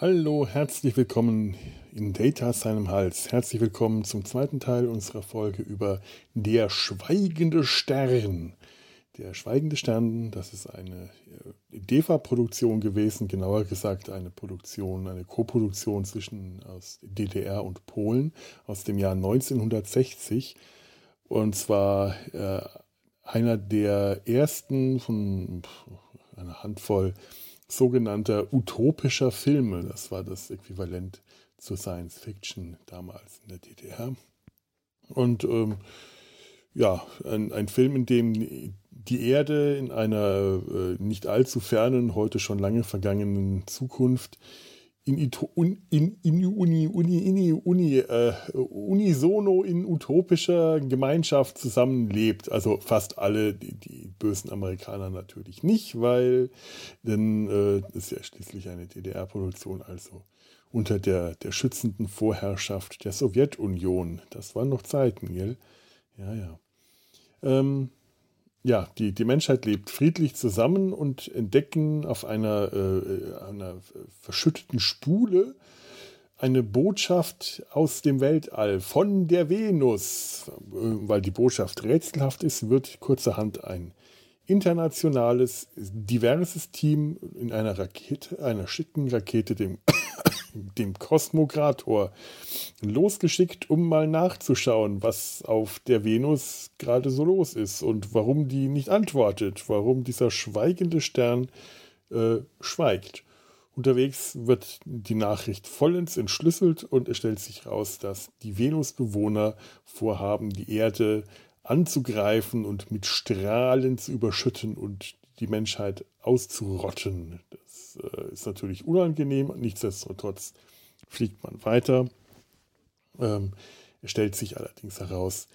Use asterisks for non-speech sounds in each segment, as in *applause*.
Hallo, herzlich willkommen in Data seinem Hals. Herzlich willkommen zum zweiten Teil unserer Folge über Der schweigende Stern. Der schweigende Stern, das ist eine äh, DEFA-Produktion gewesen, genauer gesagt eine Produktion, eine Koproduktion zwischen aus DDR und Polen aus dem Jahr 1960. Und zwar äh, einer der ersten von einer Handvoll sogenannter utopischer Filme. Das war das Äquivalent zur Science Fiction damals in der DDR. Und ähm, ja, ein, ein, Film, in dem die Erde in einer äh, nicht allzu fernen, heute schon lange vergangenen Zukunft in, in, in, Uni, Uni, Uni, Uni, äh, unisono in utopischer Gemeinschaft zusammenlebt. Also fast alle, die, die bösen Amerikaner natürlich nicht, weil denn äh, ist ja schließlich eine DDR-Produktion, also unter der, der schützenden Vorherrschaft der Sowjetunion. Das waren noch Zeiten, gell? Ja, ja. Ähm, ja, die, die Menschheit lebt friedlich zusammen und entdecken auf einer, äh, einer verschütteten Spule eine Botschaft aus dem Weltall von der Venus. Weil die Botschaft rätselhaft ist, wird kurzerhand ein internationales, diverses Team in einer Rakete, einer schicken Rakete, dem *coughs* dem Kosmokrator, losgeschickt, um mal nachzuschauen, was auf der Venus gerade so los ist und warum die nicht antwortet, warum dieser schweigende Stern äh, schweigt. Unterwegs wird die Nachricht vollends entschlüsselt und es stellt sich heraus, dass die Venusbewohner vorhaben, die Erde anzugreifen und mit Strahlen zu überschütten und die Menschheit auszurotten. Das äh, ist natürlich unangenehm, nichtsdestotrotz fliegt man weiter. Ähm, es stellt sich allerdings heraus,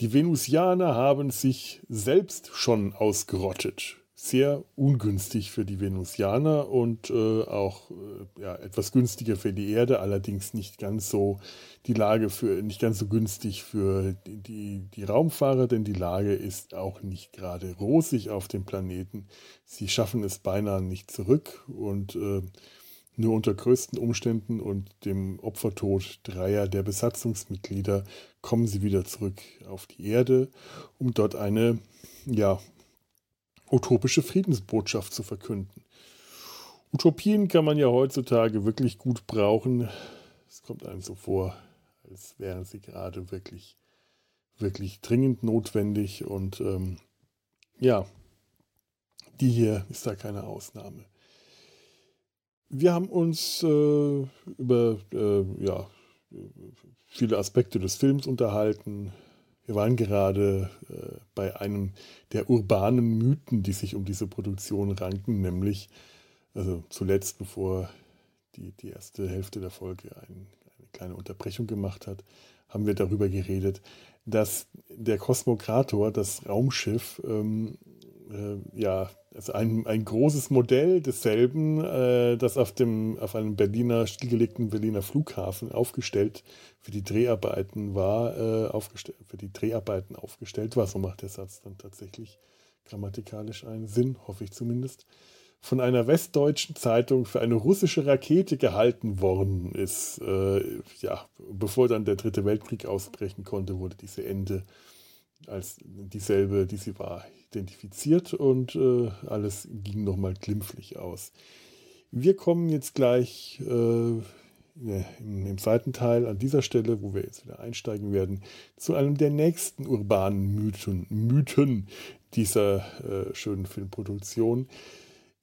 die Venusianer haben sich selbst schon ausgerottet sehr ungünstig für die Venusianer und äh, auch äh, ja, etwas günstiger für die Erde, allerdings nicht ganz so die Lage für nicht ganz so günstig für die, die, die Raumfahrer, denn die Lage ist auch nicht gerade rosig auf dem Planeten. Sie schaffen es beinahe nicht zurück und äh, nur unter größten Umständen und dem Opfertod dreier der Besatzungsmitglieder kommen sie wieder zurück auf die Erde, um dort eine ja, utopische Friedensbotschaft zu verkünden. Utopien kann man ja heutzutage wirklich gut brauchen. Es kommt einem so vor, als wären sie gerade wirklich, wirklich dringend notwendig. Und ähm, ja, die hier ist da keine Ausnahme. Wir haben uns äh, über äh, ja, viele Aspekte des Films unterhalten, wir waren gerade äh, bei einem der urbanen Mythen, die sich um diese Produktion ranken, nämlich, also zuletzt, bevor die, die erste Hälfte der Folge ein, eine kleine Unterbrechung gemacht hat, haben wir darüber geredet, dass der Kosmokrator, das Raumschiff, ähm, äh, ja, also ein, ein großes Modell desselben, äh, das auf, dem, auf einem Berliner, stillgelegten Berliner Flughafen aufgestellt für die Dreharbeiten war, äh, aufgestellt, für die Dreharbeiten aufgestellt war. So macht der Satz dann tatsächlich grammatikalisch einen Sinn, hoffe ich zumindest. Von einer westdeutschen Zeitung für eine russische Rakete gehalten worden ist. Äh, ja, bevor dann der Dritte Weltkrieg ausbrechen konnte, wurde diese Ende als dieselbe, die sie war, identifiziert und äh, alles ging nochmal glimpflich aus. Wir kommen jetzt gleich äh, im, im, zweiten Teil an dieser Stelle, wo wir jetzt wieder einsteigen werden, zu einem der nächsten urbanen Mythen, Mythen dieser äh, schönen Filmproduktion.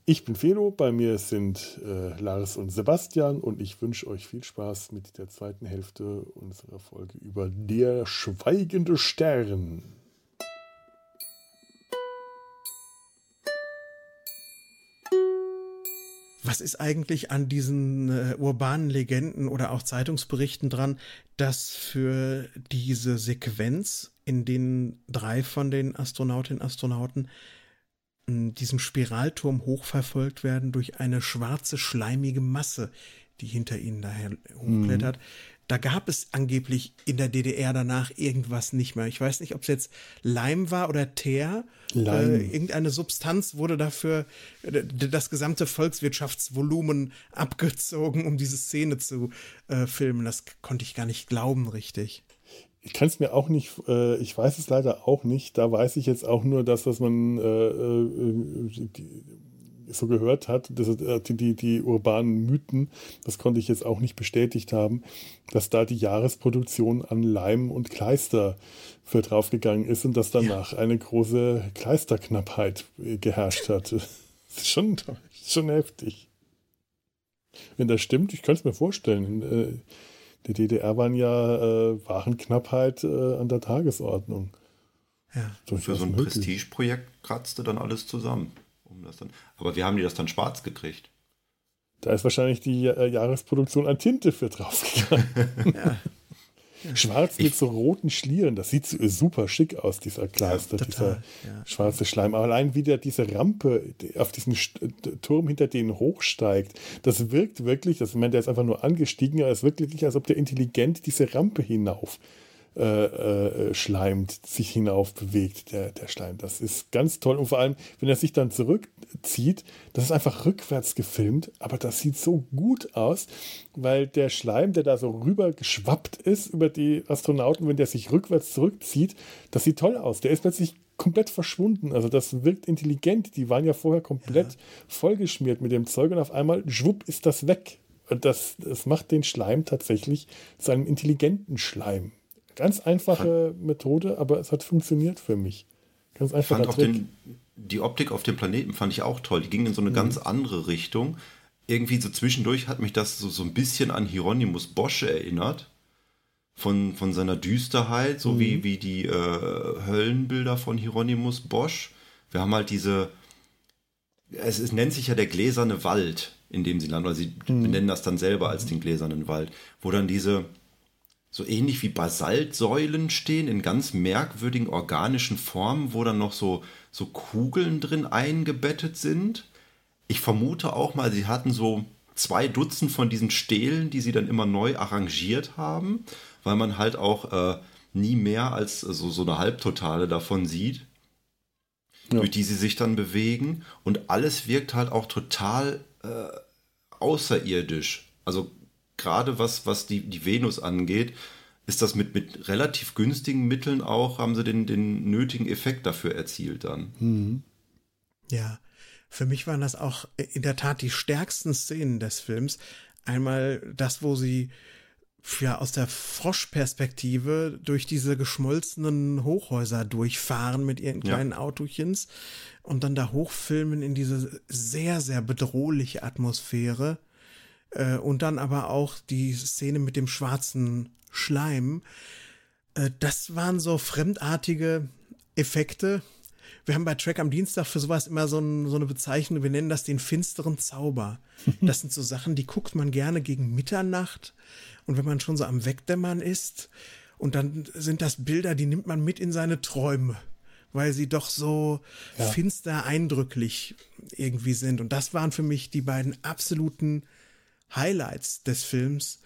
Ich bin Felo, bei mir sind äh, Lars und Sebastian und ich wünsche euch viel Spaß mit der zweiten Hälfte unserer Folge über Der schweigende Stern. Was ist eigentlich an diesen äh, urbanen Legenden oder auch Zeitungsberichten dran, dass für diese Sequenz, in denen drei von den Astronautinnen und Astronauten diesem Spiralturm hochverfolgt werden durch eine schwarze, schleimige Masse, die hinter ihnen daher hochklettert, mhm. Da gab es angeblich in der DDR danach irgendwas nicht mehr. Ich weiß nicht, ob es jetzt Leim war oder Teer. Äh, irgendeine Substanz wurde dafür äh, das gesamte Volkswirtschaftsvolumen abgezogen, um diese Szene zu äh, filmen. Das konnte ich gar nicht glauben, richtig. Ich kann es mir auch nicht, äh, ich weiß es leider auch nicht. Da weiß ich jetzt auch nur das, was man äh, äh, die, so gehört hat, das, äh, die, die, die urbanen Mythen, das konnte ich jetzt auch nicht bestätigt haben, dass da die Jahresproduktion an Leim und Kleister für draufgegangen ist und dass danach ja. eine große Kleisterknappheit äh, geherrscht hat. *laughs* Das ist schon, schon heftig. Wenn das stimmt, ich könnte es mir vorstellen. In äh, der DDR waren ja äh, Warenknappheit äh, an der Tagesordnung. Ja. Für so ein Prestigeprojekt kratzte dann alles zusammen um das dann. Aber wie haben die das dann schwarz gekriegt? Da ist wahrscheinlich die äh, Jahresproduktion an Tinte für draufgegangen. *laughs* ja. Schwarz mit ich, so roten Schlieren, das sieht super schick aus, dieser Kleister, ja, dieser ja. schwarze Schleim. Aber allein wie der diese Rampe auf diesen Turm hinter denen hochsteigt, das wirkt wirklich, das, ich meine, der ist einfach nur angestiegen, aber es wirkt wirklich, als ob der intelligent diese Rampe hinauf äh, äh, schleimt, sich hinauf bewegt, der, der Schleim. Das ist ganz toll. Und vor allem, wenn er sich dann zurückzieht, das ist einfach rückwärts gefilmt, aber das sieht so gut aus, weil der Schleim, der da so rüber geschwappt ist über die Astronauten, wenn der sich rückwärts zurückzieht, das sieht toll aus. Der ist plötzlich komplett verschwunden. Also das wirkt intelligent. Die waren ja vorher komplett ja. vollgeschmiert mit dem Zeug und auf einmal, schwupp, ist das weg. Und das, das macht den Schleim tatsächlich zu einem intelligenten Schleim. Ganz einfache fand, Methode, aber es hat funktioniert für mich. Ganz einfach. Fand den, die Optik auf dem Planeten fand ich auch toll. Die ging in so eine mhm. ganz andere Richtung. Irgendwie so zwischendurch hat mich das so, so ein bisschen an Hieronymus Bosch erinnert. Von, von seiner Düsterheit, so mhm. wie, wie die äh, Höllenbilder von Hieronymus Bosch. Wir haben halt diese, es, es, nennt sich ja der gläserne Wald, in dem sie landen, oder sie mhm. benennen das dann selber als den gläsernen Wald, wo dann diese, so ähnlich wie Basaltsäulen stehen in ganz merkwürdigen organischen Formen, wo dann noch so, so Kugeln drin eingebettet sind. Ich vermute auch mal, sie hatten so zwei Dutzend von diesen Stelen, die sie dann immer neu arrangiert haben, weil man halt auch äh, nie mehr als so, so eine Halbtotale davon sieht, ja. durch die sie sich dann bewegen. Und alles wirkt halt auch total äh, außerirdisch. Also gerade was, was die, die Venus angeht, ist das mit, mit relativ günstigen Mitteln auch, haben sie den, den nötigen Effekt dafür erzielt dann. Mhm. Ja, für mich waren das auch in der Tat die stärksten Szenen des Films. Einmal das, wo sie ja aus der Froschperspektive durch diese geschmolzenen Hochhäuser durchfahren mit ihren kleinen ja. Autochens und dann da hochfilmen in diese sehr, sehr bedrohliche Atmosphäre. Äh, und dann aber auch die Szene mit dem schwarzen Schleim. Äh, das waren so fremdartige Effekte. Wir haben bei Track am Dienstag für sowas immer so, ein, so eine Bezeichnung, wir nennen das den finsteren Zauber. *laughs* Das sind so Sachen, die guckt man gerne gegen Mitternacht und wenn man schon so am Wegdämmern ist und dann sind das Bilder, die nimmt man mit in seine Träume, weil sie doch so ja. finster eindrücklich irgendwie sind. Und das waren für mich die beiden absoluten Highlights des Films.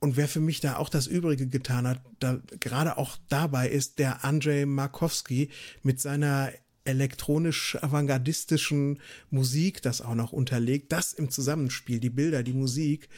Und wer für mich da auch das Übrige getan hat, da gerade auch dabei ist der Andrzej Markowski mit seiner elektronisch-avantgardistischen Musik, das auch noch unterlegt, das im Zusammenspiel, die Bilder, die Musik,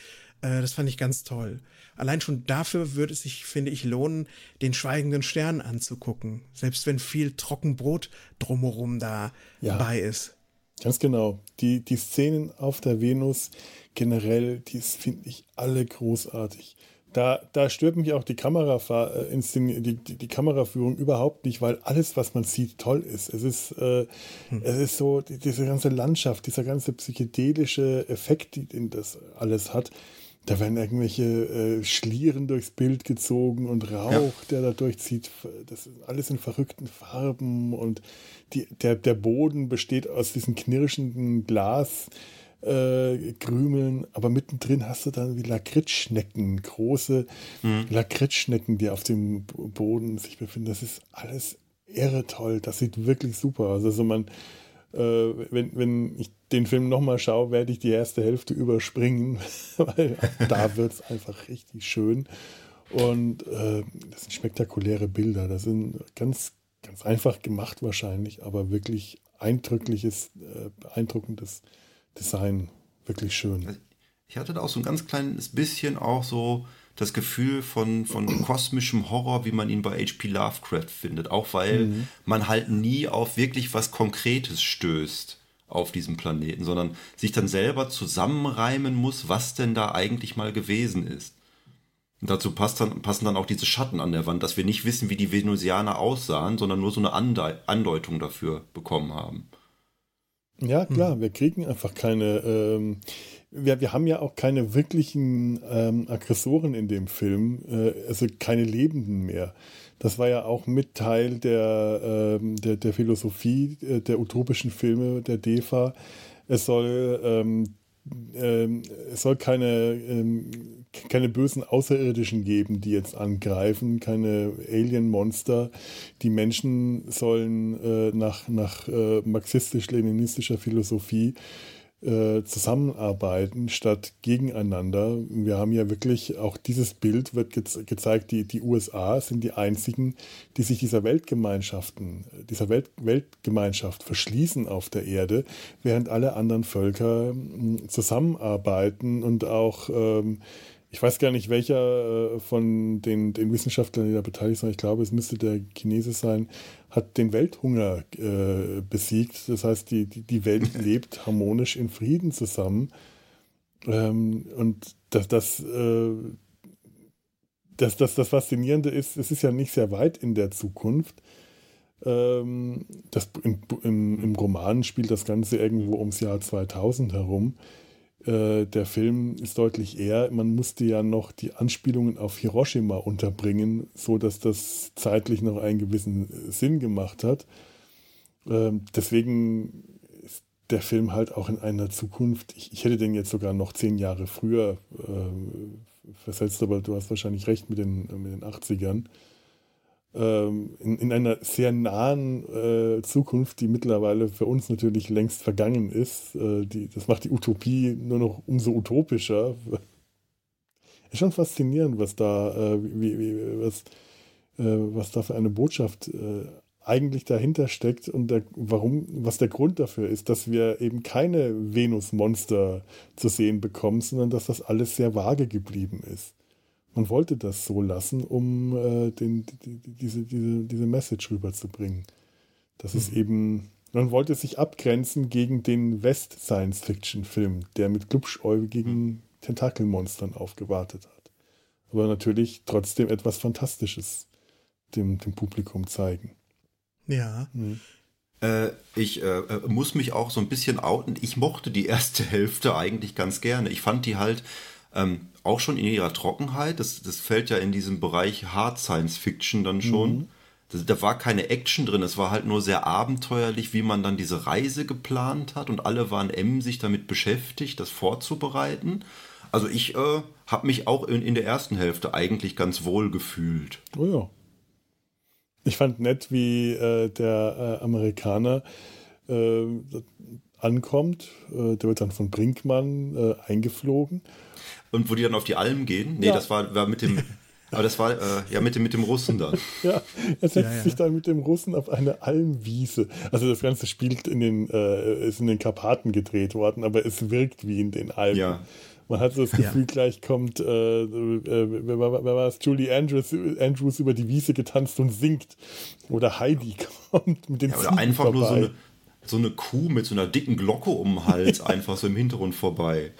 äh, das fand ich ganz toll. Allein schon dafür würde es sich, finde ich, lohnen, den schweigenden Stern anzugucken, selbst wenn viel Trockenbrot drumherum da ja, ist. Ganz genau. Die, die Szenen auf der Venus, generell, die finde ich alle großartig. Da, da stört mich auch die, Kamera, äh, die, die, die, Kameraführung überhaupt nicht, weil alles, was man sieht, toll ist. Es ist, äh, hm. es ist so, die, diese ganze Landschaft, dieser ganze psychedelische Effekt, den das alles hat. Da werden irgendwelche äh, Schlieren durchs Bild gezogen und Rauch, ja. der da durchzieht. Das ist alles in verrückten Farben und die, der, der Boden besteht aus diesen knirschenden Glas äh, Krümeln, aber mittendrin hast du dann wie Lakritzschnecken, große mhm. Lakritzschnecken, die auf dem Boden sich befinden. Das ist alles irre toll. Das sieht wirklich super aus. Also man, wenn, wenn ich den Film nochmal schaue, werde ich die erste Hälfte überspringen, *laughs* weil da wird es einfach richtig schön. Und äh, das sind spektakuläre Bilder. Das sind ganz, ganz einfach gemacht wahrscheinlich, aber wirklich eindrückliches, äh, beeindruckendes Design. Wirklich schön. Ich hatte da auch so ein ganz kleines bisschen auch so das Gefühl von, von *clears throat* kosmischem Horror, wie man ihn bei H.P. Lovecraft findet. Auch weil mhm. man halt nie auf wirklich was Konkretes stößt auf diesem Planeten, sondern sich dann selber zusammenreimen muss, was denn da eigentlich mal gewesen ist. Und dazu passt dann, passen dann auch diese Schatten an der Wand, dass wir nicht wissen, wie die Venusianer aussahen, sondern nur so eine Ande Andeutung dafür bekommen haben. Ja, klar, hm. wir kriegen einfach keine. Ähm, wir, wir haben ja auch keine wirklichen ähm, Aggressoren in dem Film, äh, also keine Lebenden mehr. Das war ja auch mit Teil der, ähm, der, der Philosophie äh, der utopischen Filme der DEFA. Es soll ähm, ähm, es soll keine, ähm, keine bösen Außerirdischen geben, die jetzt angreifen, keine Alien-Monster. Die Menschen sollen äh, nach, nach äh, marxistisch-leninistischer Philosophie zusammenarbeiten statt gegeneinander. Wir haben ja wirklich auch dieses Bild wird ge gezeigt, die, die USA sind die einzigen, die sich dieser Weltgemeinschaften, dieser Welt Weltgemeinschaft verschließen auf der Erde, während alle anderen Völker hm, zusammenarbeiten und auch ähm, ich weiß gar nicht, welcher äh, von den, den Wissenschaftlern, die da beteiligt sind, ich glaube, es müsste der Chinese sein, hat den Welthunger äh, besiegt. Das heißt, die, die, die Welt *laughs* lebt harmonisch in Frieden zusammen. Ähm, und das, das, äh, das, das, das Faszinierende ist, es ist ja nicht sehr weit in der Zukunft. Ähm, das, im, im, Im Roman spielt das Ganze irgendwo ums Jahr 2000 herum. Äh, der Film ist deutlich eher, man musste ja noch die Anspielungen auf Hiroshima unterbringen, so dass das zeitlich noch einen gewissen Sinn gemacht hat. Ähm, deswegen ist der Film halt auch in einer Zukunft, ich, ich hätte den jetzt sogar noch zehn Jahre früher äh, versetzt, aber du hast wahrscheinlich recht mit den, mit den 80ern ähm, in, in, einer sehr nahen äh, Zukunft, die mittlerweile für uns natürlich längst vergangen ist. Äh, die, das macht die Utopie nur noch umso utopischer. Ist schon faszinierend, was da, äh, wie, wie, was, äh, was da für eine Botschaft äh, eigentlich dahinter steckt und der, warum, was der Grund dafür ist, dass wir eben keine Venus-Monster zu sehen bekommen, sondern dass das alles sehr vage geblieben ist man wollte das so lassen, um äh, den, die, diese, diese, diese Message rüberzubringen. Das mhm. ist eben, man wollte sich abgrenzen gegen den West-Science-Fiction-Film, der mit glubschäugigen mhm. Tentakelmonstern aufgewartet hat. Aber natürlich trotzdem etwas Fantastisches dem, dem Publikum zeigen. Ja. Mhm. Äh, ich äh, äh, muss mich auch so ein bisschen outen. Ich mochte die erste *laughs* Hälfte eigentlich ganz gerne. Ich fand die halt ähm, auch schon in ihrer Trockenheit. Das, das fällt ja in diesem Bereich Hard Science Fiction dann schon. Mhm. Das, da war keine Action drin, es war halt nur sehr abenteuerlich, wie man dann diese Reise geplant hat und alle waren emsig damit beschäftigt, das vorzubereiten. Also ich äh, habe mich auch in, in der ersten Hälfte eigentlich ganz wohl gefühlt. Oh ja. Ich fand nett, wie äh, der äh, Amerikaner äh, ankommt. Äh, der wird dann von Brinkmann äh, eingeflogen und wo die dann auf die Alm gehen. Nee, ja. das war, war mit dem. *laughs* Aber das war äh, ja mit dem, mit dem Russen dann. Ja, er setzt ja, ja. sich dann mit dem Russen auf eine Almwiese. Also das Ganze spielt in den, äh, ist in den Karpaten gedreht worden, aber es wirkt wie in den Alpen. Ja. Man hat so das Gefühl, ja. gleich kommt, äh, äh, wer, wer, war es, Julie Andrews, Andrews über die Wiese getanzt und singt. Oder Heidi *laughs* kommt mit den ja, Oder einfach vorbei. nur so eine, so eine Kuh mit so einer dicken Glocke um den Hals *laughs* einfach so im Hintergrund vorbei.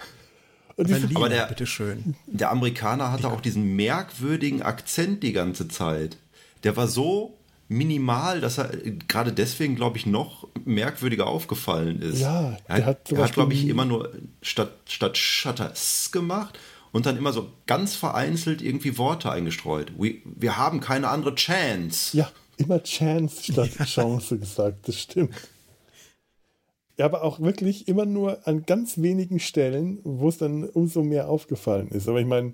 Berlin, aber der, bitteschön. der Amerikaner hatte ja. auch diesen merkwürdigen Akzent die ganze Zeit. Der war so minimal, dass er gerade deswegen, glaube ich, noch merkwürdiger aufgefallen ist. Ja, er hat, hat, hat glaube ich, immer nur statt, statt Shutters gemacht und dann immer so ganz vereinzelt irgendwie Worte eingestreut. We, wir haben keine andere Chance. Ja, immer Chance statt *laughs* Chance gesagt, das stimmt. Ja, aber auch wirklich immer nur an ganz wenigen Stellen, wo es dann umso mehr aufgefallen ist. Aber ich meine,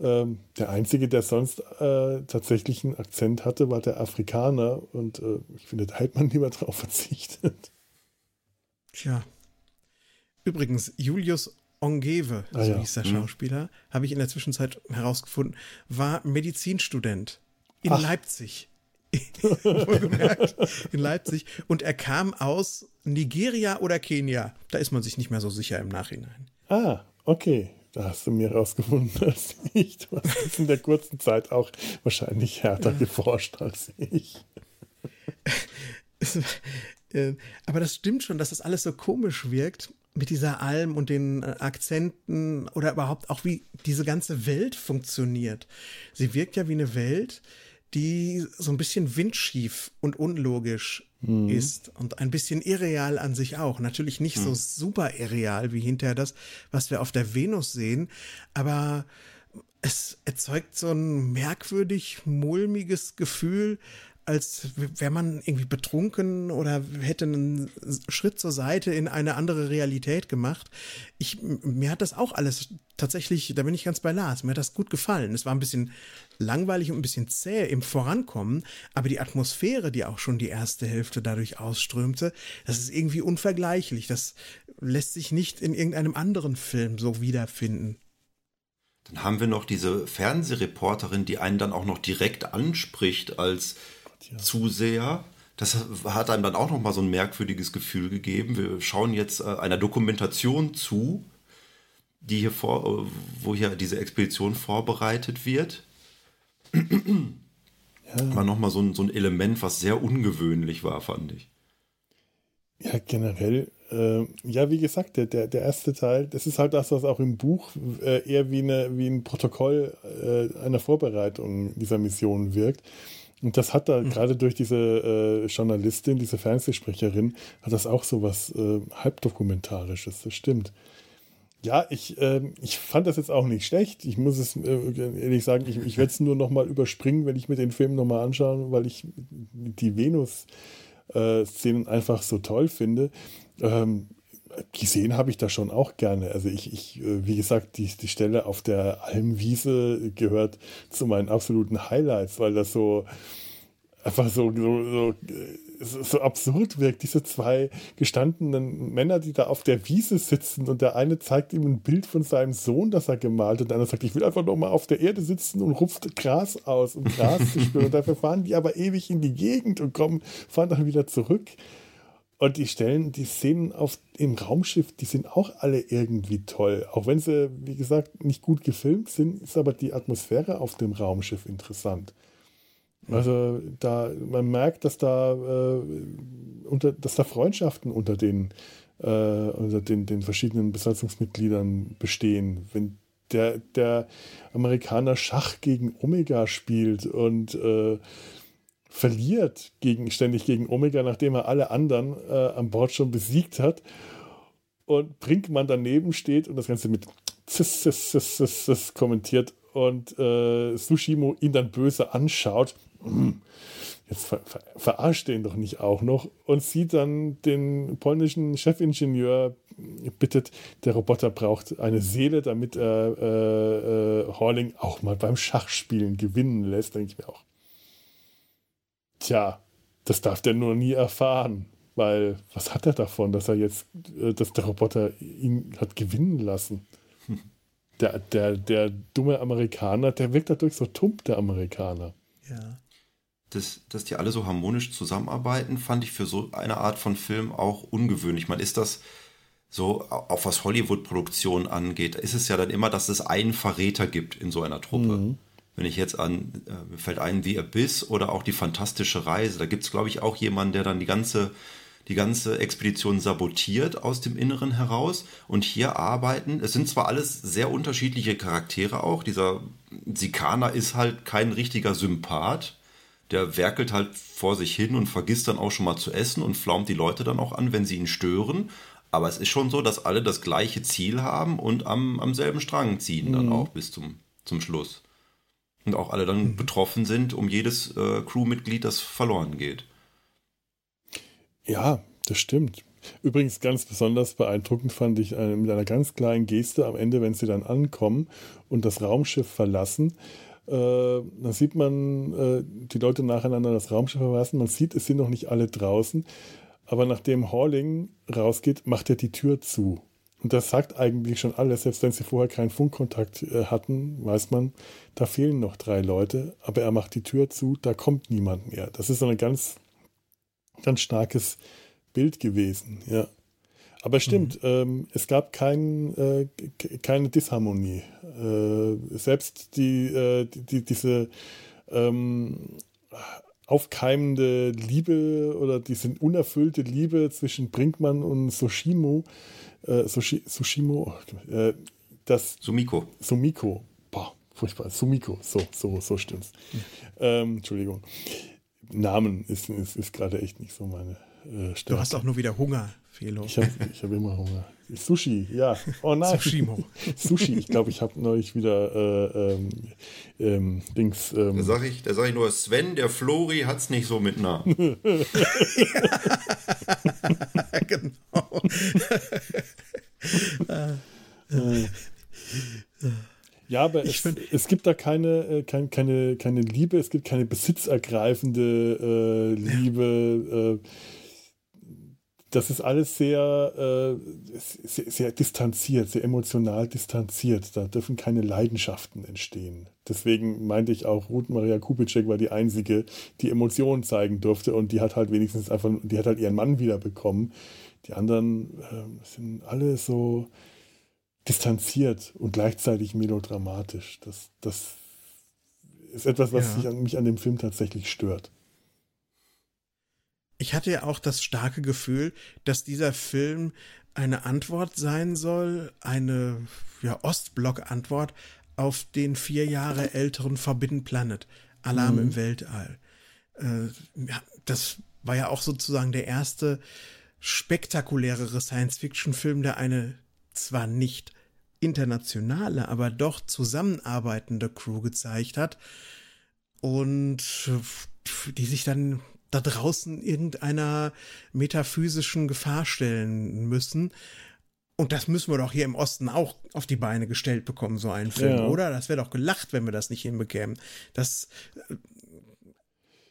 ähm, der Einzige, der sonst äh, tatsächlich einen Akzent hatte, war der Afrikaner. Und äh, ich finde, da hätte man lieber drauf verzichtet. Tja. Übrigens, Julius Ongewe, ah, so ja. hieß der mhm. Schauspieler, mhm. habe ich in der Zwischenzeit herausgefunden, war Medizinstudent in Ach. Leipzig. Wohlgemerkt, *laughs* in Leipzig. Und er kam aus Nigeria oder Kenia. Da ist man sich nicht mehr so sicher im Nachhinein. Ah, okay. Da hast du mir herausgefunden, *laughs* dass ich, du hast in der kurzen Zeit auch wahrscheinlich härter ja. geforscht als ich. *laughs* Äh, aber das stimmt schon, dass das alles so komisch wirkt mit dieser Alm und den äh, Akzenten oder überhaupt auch wie diese ganze Welt funktioniert. Sie wirkt ja wie eine Welt, die so ein bisschen windschief und unlogisch mhm. ist und ein bisschen irreal an sich auch. Natürlich nicht mhm. so super irreal wie hinterher das, was wir auf der Venus sehen, aber es erzeugt so ein merkwürdig mulmiges Gefühl, als wäre man irgendwie betrunken oder hätte einen Schritt zur Seite in eine andere Realität gemacht. Ich, mir hat das auch alles tatsächlich, da bin ich ganz bei Lars, mir hat das gut gefallen. Es war ein bisschen langweilig und ein bisschen zäh im Vorankommen, aber die Atmosphäre, die auch schon die erste Hälfte dadurch ausströmte, das ist irgendwie unvergleichlich. Das lässt sich nicht in irgendeinem anderen Film so wiederfinden. Dann haben wir noch diese Fernsehreporterin, die einen dann auch noch direkt anspricht als ja. Zuseher. Das hat einem dann auch noch mal so ein merkwürdiges Gefühl gegeben. Wir schauen jetzt äh, einer Dokumentation zu, die hier vor, äh, wo hier diese Expedition vorbereitet wird. Ja. War noch mal so ein, so ein Element, was sehr ungewöhnlich war, fand ich. Ja, generell, äh, ja, wie gesagt, der, der, der erste Teil, das ist halt das, was auch im Buch äh, eher wie, eine, wie ein Protokoll äh, einer Vorbereitung dieser Mission wirkt. Und das hat da mhm. gerade durch diese äh, Journalistin, diese Fernsehsprecherin, hat das auch so was äh, halbdokumentarisches, das stimmt. Ja, ich, äh, ich fand das jetzt auch nicht schlecht. Ich muss es äh, ehrlich sagen, ich, ich werde es nur nochmal überspringen, wenn ich mir den Film nochmal anschaue, weil ich die Venus-Szenen einfach so toll finde. Ähm, gesehen habe ich das schon auch gerne. Also ich, ich äh, wie gesagt, die, die Stelle auf der Almwiese gehört zu meinen absoluten Highlights, weil das so einfach so, so, so, so absurd wirkt. Diese zwei gestandenen Männer, die da auf der Wiese sitzen und der eine zeigt ihm ein Bild von seinem Sohn, das er gemalt hat, und der andere sagt, ich will einfach noch mal auf der Erde sitzen und rupft Gras aus, um Gras zu spüren. Und dafür fahren die aber ewig in die Gegend und kommen, fahren dann wieder zurück. Und die Stellen, die Szenen auf, im Raumschiff, die sind auch alle irgendwie toll. Auch wenn sie, wie gesagt, nicht gut gefilmt sind, ist aber die Atmosphäre auf dem Raumschiff interessant. Also da, man merkt, dass da, äh, unter, dass da Freundschaften unter den, äh, unter den, den verschiedenen Besatzungsmitgliedern bestehen. Wenn der, der Amerikaner Schach gegen Omega spielt und äh, verliert gegen, ständig gegen Omega, nachdem er alle anderen äh, an Bord schon besiegt hat. Und Brinkmann daneben steht und das Ganze mit Ziss, Ziss, Ziss, Ziss, Ziss kommentiert und äh, Sushimo ihn dann böse anschaut. Jetzt ver ver verarscht ihn doch nicht auch noch und sieht dann den polnischen Chefingenieur bittet, der Roboter braucht eine Seele, damit er äh, äh, Horling auch mal beim Schachspielen gewinnen lässt, denke ich mir auch. Tja, das darf der nur nie erfahren. Weil, was hat er davon, dass er jetzt, äh, dass der Roboter ihn hat gewinnen lassen? *laughs* Der, der, der dumme Amerikaner, der wirkt dadurch so tump, der Amerikaner. Ja. Dass, dass die alle so harmonisch zusammenarbeiten, fand ich für so eine Art von Film auch ungewöhnlich. Man ist das so, auch was Hollywood-Produktion angeht, ist es ja dann immer, dass es einen Verräter gibt in so einer Truppe. Mhm. Wenn ich jetzt an, äh, mir fällt ein The Abyss oder auch die fantastische Reise, da gibt es, glaube ich, auch jemanden, der dann die ganze, die ganze Expedition sabotiert aus dem Inneren heraus. Und hier arbeiten, es sind zwar alles sehr unterschiedliche Charaktere auch, dieser Sikaner ist halt kein richtiger Sympath, der werkelt halt vor sich hin und vergisst dann auch schon mal zu essen und flaumt die Leute dann auch an, wenn sie ihn stören. Aber es ist schon so, dass alle das gleiche Ziel haben und am, am selben Strang ziehen dann mhm. auch bis zum, zum Schluss und auch alle dann mhm. betroffen sind um jedes äh, Crewmitglied, das verloren geht. Ja, das stimmt. Übrigens ganz besonders beeindruckend fand ich äh, mit einer ganz kleinen Geste am Ende, wenn sie dann ankommen und das Raumschiff verlassen. Äh, dann sieht man äh, die Leute nacheinander das Raumschiff verlassen. Man sieht, es sind noch nicht alle draußen. aber nachdem Halling rausgeht, macht er die Tür zu. Und das sagt eigentlich schon alles, selbst wenn sie vorher keinen Funkkontakt äh, hatten, weiß man, da fehlen noch drei Leute, aber er macht die Tür zu, da kommt niemand mehr. Das ist so ein ganz, ganz starkes Bild gewesen, ja. Aber stimmt, mhm. ähm, es gab kein, äh, keine Disharmonie. Äh, selbst die, äh, die, diese ähm, aufkeimende Liebe oder diese unerfüllte Liebe zwischen Brinkmann und Soshimo, äh, Soshi, Sushimo, äh, das Sumiko. Sumiko, boah, furchtbar, Sumiko, so, so, so stimmt's. Mhm. Ähm, Entschuldigung. Namen ist, ist, ist gerade echt nicht so meine äh, Stärke. Du hast auch nur wieder Hunger. Felo. Ich habe hab immer Hunger. Sushi, ja. Oh nein. Sushimo. *laughs* Sushi, ich glaube, ich habe neulich wieder äh, ähm, ähm, Dings. Ähm. Da sage ich, sag ich nur, Sven, der Flori hat es nicht so mit Namen. *laughs* *laughs* genau. Ja, aber es, find, es, gibt da keine, äh, keine, keine, keine Liebe, es gibt keine besitzergreifende äh, Liebe. Ja. Das ist alles sehr, äh, sehr, sehr, distanziert, sehr emotional distanziert. Da dürfen keine Leidenschaften entstehen. Deswegen meinte ich auch, Ruth Maria Kubitschek war die einzige, die Emotionen zeigen durfte und die hat halt wenigstens einfach, die hat halt ihren Mann wiederbekommen. Die anderen äh, sind alle so distanziert und gleichzeitig melodramatisch. Das, das ist etwas, was ja. mich an dem Film tatsächlich stört ich hatte ja auch das starke Gefühl, dass dieser Film eine Antwort sein soll, eine ja, Ostblock-Antwort auf den vier Jahre älteren Forbidden Planet, Alarm mhm. im Weltall. Äh, ja, das war ja auch sozusagen der erste spektakulärere Science-Fiction-Film, der eine zwar nicht internationale, aber doch zusammenarbeitende Crew gezeigt hat und die sich dann da draußen irgendeiner metaphysischen Gefahr stellen müssen. Und das müssen wir doch hier im Osten auch auf die Beine gestellt bekommen, so einen Film, ja. oder? Das wäre doch gelacht, wenn wir das nicht hinbekämen. Das.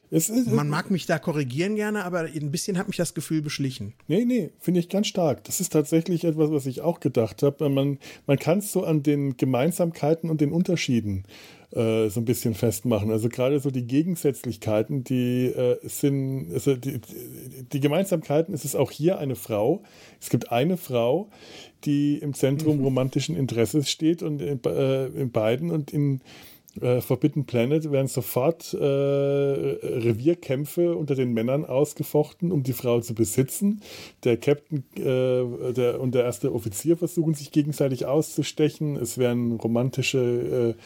Ist, man mag mich da korrigieren gerne, aber ein bisschen hat mich das Gefühl beschlichen. Nee, nee, finde ich ganz stark. Das ist tatsächlich etwas, was ich auch gedacht habe. Man, man kann es so an den Gemeinsamkeiten und den Unterschieden äh, so ein bisschen festmachen. Also gerade so die Gegensätzlichkeiten, die äh, sind, also die, die Gemeinsamkeiten, es ist auch hier eine Frau. Es gibt eine Frau, die im Zentrum mhm. romantischen Interesses steht und in, äh, in beiden und in äh, Forbidden Planet werden sofort äh, Revierkämpfe unter den Männern ausgefochten, um die Frau zu besitzen. Der Captain äh, der, und der erste Offizier versuchen sich gegenseitig auszustechen. Es werden romantische äh,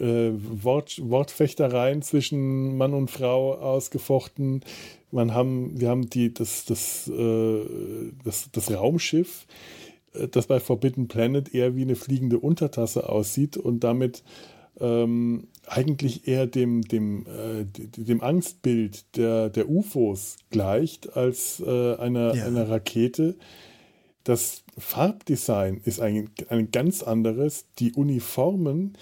äh, Wort, Wortfechtereien zwischen Mann und Frau ausgefochten. Man haben, wir haben die, das, das, äh, das, das Raumschiff, äh, das bei Forbidden Planet eher wie eine fliegende Untertasse aussieht und damit ähm, eigentlich eher dem, dem, äh, dem Angstbild der, der UFOs gleicht als äh, einer, ja. einer Rakete. Das Farbdesign ist ein, ein ganz anderes. Die Uniformen,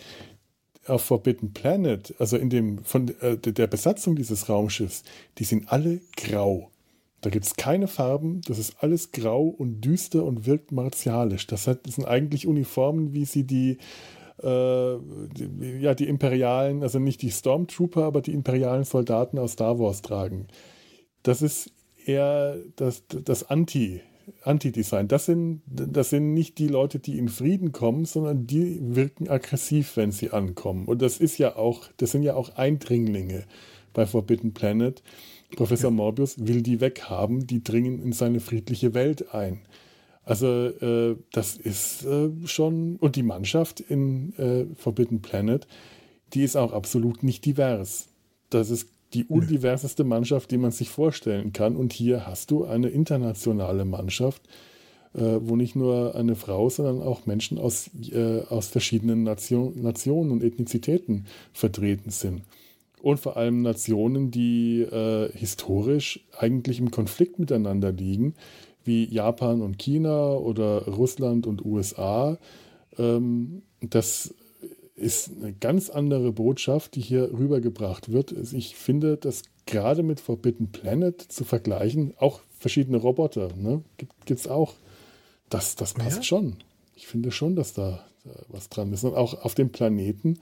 auf Forbidden Planet, also in dem, von äh, der Besatzung dieses Raumschiffs, die sind alle grau. Da gibt es keine Farben, das ist alles grau und düster und wirkt martialisch. Das, sind eigentlich Uniformen, wie sie die, äh, die, ja, die imperialen, also nicht die Stormtrooper, aber die imperialen Soldaten aus Star Wars tragen. Das ist eher das, das Anti- Anti-Design. Das sind, das sind nicht die Leute, die in Frieden kommen, sondern die wirken aggressiv, wenn sie ankommen. Und das ist ja auch, das sind ja auch Eindringlinge bei Forbidden Planet. Professor ja. Morbius will die weghaben, die dringen in seine friedliche Welt ein. Also äh, das ist äh, schon, und die Mannschaft in äh, Forbidden Planet, die ist auch absolut nicht divers. Das ist die undiverseste Mannschaft, die man sich vorstellen kann. Und hier hast du eine internationale Mannschaft, äh, wo nicht nur eine Frau, sondern auch Menschen aus, äh, aus verschiedenen Nation, Nationen und Ethnizitäten vertreten sind. Und vor allem Nationen, die äh, historisch eigentlich im Konflikt miteinander liegen, wie Japan und China oder Russland und USA. Ähm, das ist eine ganz andere Botschaft, die hier rübergebracht wird. Ich finde, dass gerade mit Forbidden Planet zu vergleichen, auch verschiedene Roboter, ne? Gibt es auch. Das, das passt ja. schon. Ich finde schon, dass da, da, was dran ist. Und auch auf dem Planeten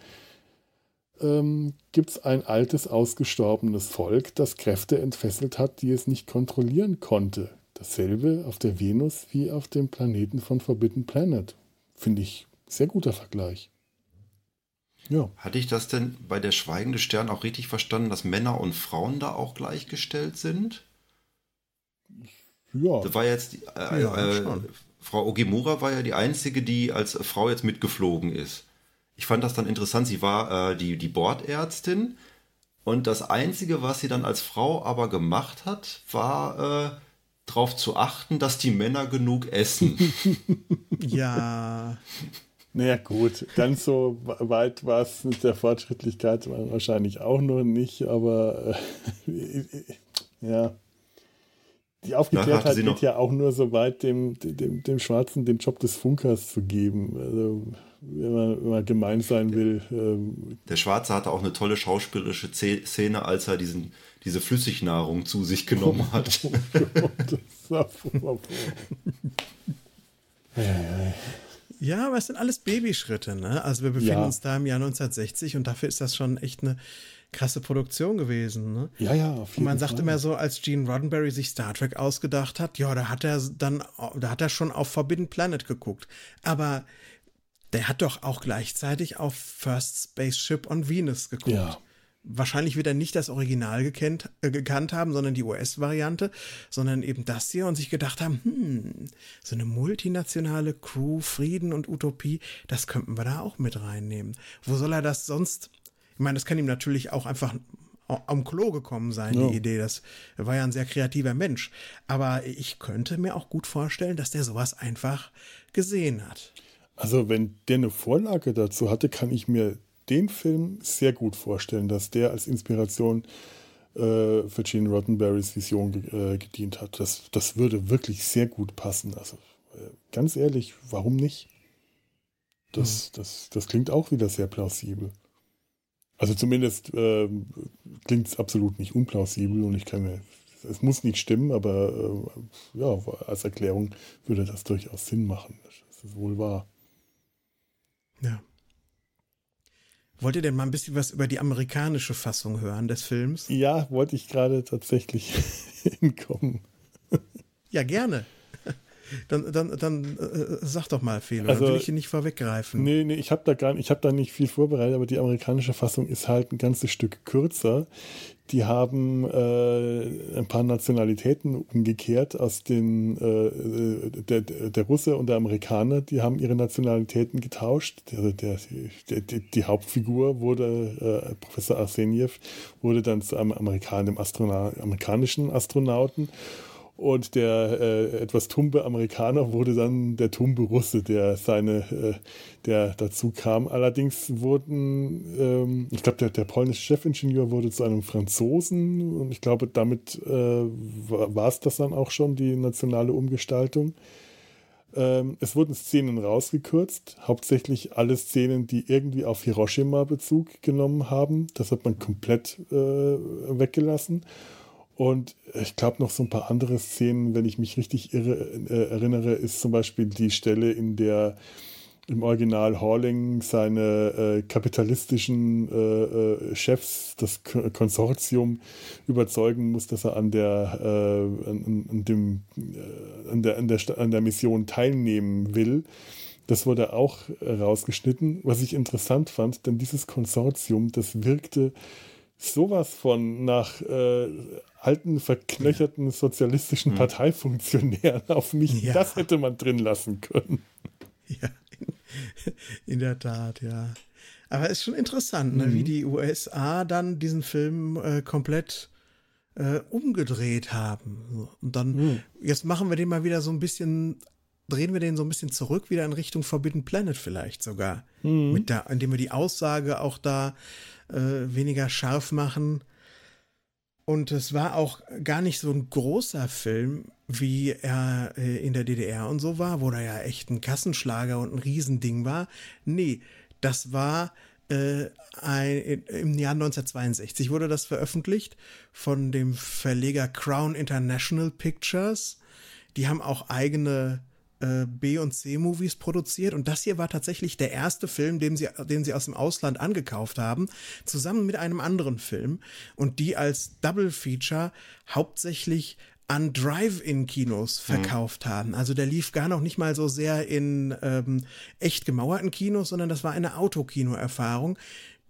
ähm, gibt es ein altes, ausgestorbenes Volk, das Kräfte entfesselt hat, die es nicht kontrollieren konnte. Dasselbe auf der Venus wie auf dem Planeten von Forbidden Planet. Finde ich sehr guter Vergleich. Ja. Hatte ich das denn bei der Schweigende Stern auch richtig verstanden, dass Männer und Frauen da auch gleichgestellt sind? Ja. Das war jetzt äh, ja, äh, Frau Ogemura war ja die einzige, die als Frau jetzt mitgeflogen ist. Ich fand das dann interessant. Sie war äh, die, die Bordärztin und das Einzige, was sie dann als Frau aber gemacht hat, war äh, darauf zu achten, dass die Männer genug essen. *laughs* ja. *laughs* Naja, gut, ganz so weit war es mit der Fortschrittlichkeit wahrscheinlich auch noch nicht, aber äh, *laughs* ja. Die Aufgeklärtheit geht ja auch nur so weit, dem, dem, dem Schwarzen den Job des Funkers zu geben. Also, wenn man, wenn man gemein sein will. Ähm. Der Schwarze hatte auch eine tolle schauspielerische Szene, als er diesen, diese Flüssignahrung zu sich genommen hat. Oh das war Ja, *laughs* aber es sind alles Babyschritte, ne? Also wir befinden ja. uns da im Jahr 1960 und dafür ist das schon echt eine krasse Produktion gewesen, ne? Ja, ja. Auf jeden und man sagt Fall. immer so, als Gene Roddenberry sich Star Trek ausgedacht hat, ja, da hat er dann, da hat er schon auf Forbidden Planet geguckt. Aber der hat doch auch gleichzeitig auf First Spaceship on Venus geguckt. Ja. Wahrscheinlich wird er nicht das Original gekannt, äh, gekannt haben, sondern die US-Variante, sondern eben das hier und sich gedacht haben, hm, so eine multinationale Crew, Frieden und Utopie, das könnten wir da auch mit reinnehmen. Wo soll er das sonst? Ich meine, das kann ihm natürlich auch einfach am Klo gekommen sein, ja. die Idee. Das war ja ein sehr kreativer Mensch. Aber ich könnte mir auch gut vorstellen, dass der sowas einfach gesehen hat. Also, wenn der eine Vorlage dazu hatte, kann ich mir den Film sehr gut vorstellen, dass der als Inspiration äh, für Gene Roddenberrys Vision äh, gedient hat. Das, das würde wirklich sehr gut passen. Also äh, ganz ehrlich, warum nicht? Das, mhm. das, das klingt auch wieder sehr plausibel. Also zumindest äh, klingt es absolut nicht unplausibel und ich kann mir, es muss nicht stimmen, aber äh, ja, als Erklärung würde das durchaus Sinn machen. Das ist wohl wahr. Ja. Wollt ihr denn mal ein bisschen was über die amerikanische Fassung hören des Films? Ja, wollte ich gerade tatsächlich *laughs* hinkommen. Ja, gerne. Dann, dann, dann äh, sag doch mal, Felo, also, dann will ich ihn nicht vorweggreifen. Nee, nee, ich habe da gar ich habe da nicht viel vorbereitet, aber die amerikanische Fassung ist halt ein ganzes Stück kürzer. Die haben äh, ein paar Nationalitäten umgekehrt aus den äh, der, der Russe und der Amerikaner, die haben ihre Nationalitäten getauscht. Der, der, der die Hauptfigur wurde, äh, Professor Arseniev, wurde dann zu einem Amerikan dem Astronaut, amerikanischen Astronauten und der äh, etwas tumbe Amerikaner wurde dann der tumbe Russe, der seine, äh, der dazu kam. Allerdings wurden, ähm, ich glaube, der, der polnische Chefingenieur wurde zu einem Franzosen und ich glaube, damit äh, war es das dann auch schon, die nationale Umgestaltung. Ähm, es wurden Szenen rausgekürzt, hauptsächlich alle Szenen, die irgendwie auf Hiroshima Bezug genommen haben. Das hat man komplett äh, weggelassen. Und ich glaube noch so ein paar andere Szenen, wenn ich mich richtig irre, äh, erinnere, ist zum Beispiel die Stelle, in der im Original Horling seine äh, kapitalistischen äh, äh Chefs, das Konsortium, überzeugen muss, dass er an der, äh, an, an, dem, äh, an, der, an, der, an der Mission teilnehmen will. Das wurde auch rausgeschnitten, was ich interessant fand, denn dieses Konsortium, das wirkte sowas von nach äh, alten, verknöcherten sozialistischen hm. Parteifunktionären auf mich. Ja. Das hätte man drin lassen können. Ja, in, in der Tat, ja. Aber es ist schon interessant, ne, mhm. wie die USA dann diesen Film äh, komplett äh, umgedreht haben. Und dann, mhm. jetzt machen wir den mal wieder so ein bisschen, drehen wir den so ein bisschen zurück, wieder in Richtung Forbidden Planet vielleicht sogar. Mhm. Mit der, indem wir die Aussage auch da äh, weniger scharf machen und es war auch gar nicht so ein großer Film, wie er äh, in der DDR und so war, wo da ja echt ein Kassenschlager und ein Riesending war. Nee, das war äh, ein, im Jahr 1962 wurde das veröffentlicht von dem Verleger Crown International Pictures. Die haben auch eigene äh, B- und C-Movies produziert und das hier war tatsächlich der erste Film, den sie, den sie aus dem Ausland angekauft haben, zusammen mit einem anderen Film und die als Double Feature hauptsächlich an Drive-In-Kinos mhm. verkauft mhm. haben. Also der lief gar noch nicht mal so sehr in ähm, echt gemauerten Kinos, sondern das war eine Autokino-Erfahrung.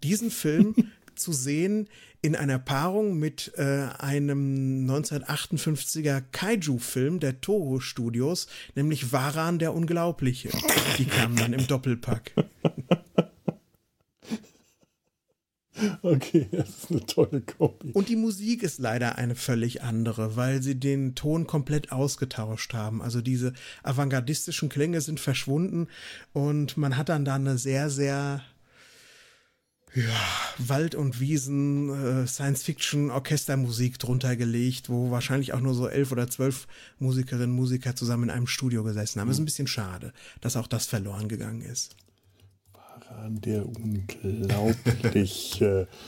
Diesen Film *laughs* zu sehen in einer Paarung mit äh, einem 1958er Kaiju-Film der Toho Studios, nämlich Varan der Unglaubliche. Die kamen dann im Doppelpack. *laughs* Okay, das ist eine tolle Kombi. Und die Musik ist leider eine völlig andere, weil sie den Ton komplett ausgetauscht haben. Also diese avantgardistischen Klänge sind verschwunden und man hat dann da eine sehr, sehr ja, Wald- und Wiesen, äh, Science-Fiction-Orchestermusik drunter gelegt, wo wahrscheinlich auch nur so elf oder zwölf Musikerinnen und Musiker zusammen in einem Studio gesessen haben. Mhm. ist ein bisschen schade, dass auch das verloren gegangen ist. Waran der unglaubliche. *laughs*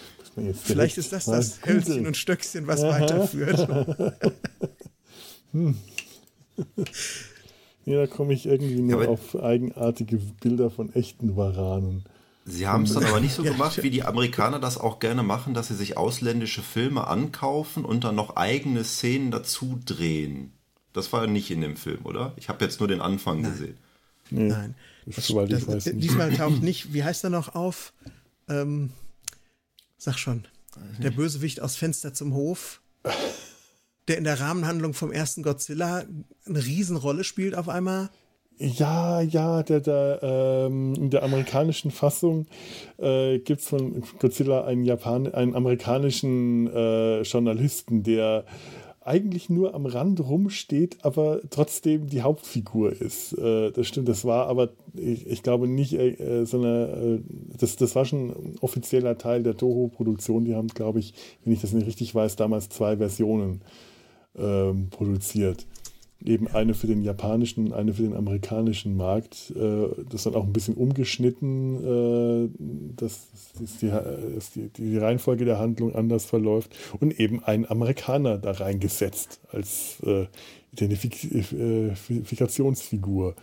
Vielleicht ist das das Hölzchen und Stöckchen, was Aha. weiterführt. *laughs* hm. Ja, da komme ich irgendwie nur ja, auf eigenartige Bilder von echten Waranen. Sie haben es dann aber nicht so gemacht, wie die Amerikaner das auch gerne machen, dass sie sich ausländische Filme ankaufen und dann noch eigene Szenen dazu drehen. Das war ja nicht in dem Film, oder? Ich habe jetzt nur den Anfang Nein. gesehen. Nee, Nein. Das, das, das, diesmal taucht *laughs* nicht, wie heißt er noch auf? Ähm, sag schon. Der Bösewicht aus Fenster zum Hof, der in der Rahmenhandlung vom ersten Godzilla eine Riesenrolle spielt auf einmal. Ja, ja, der, der, ähm, in der amerikanischen Fassung äh, gibt es von Godzilla einen, Japan einen amerikanischen äh, Journalisten, der eigentlich nur am Rand rumsteht, aber trotzdem die Hauptfigur ist. Äh, das stimmt, das war aber, ich, ich glaube nicht, äh, so eine, äh, das, das war schon ein offizieller Teil der Toho-Produktion. Die haben, glaube ich, wenn ich das nicht richtig weiß, damals zwei Versionen ähm, produziert eben eine für den japanischen, eine für den amerikanischen Markt. Äh, das dann auch ein bisschen umgeschnitten, äh, dass, die, dass die, die, Reihenfolge der Handlung anders verläuft und eben ein Amerikaner da reingesetzt als äh, Identifikationsfigur.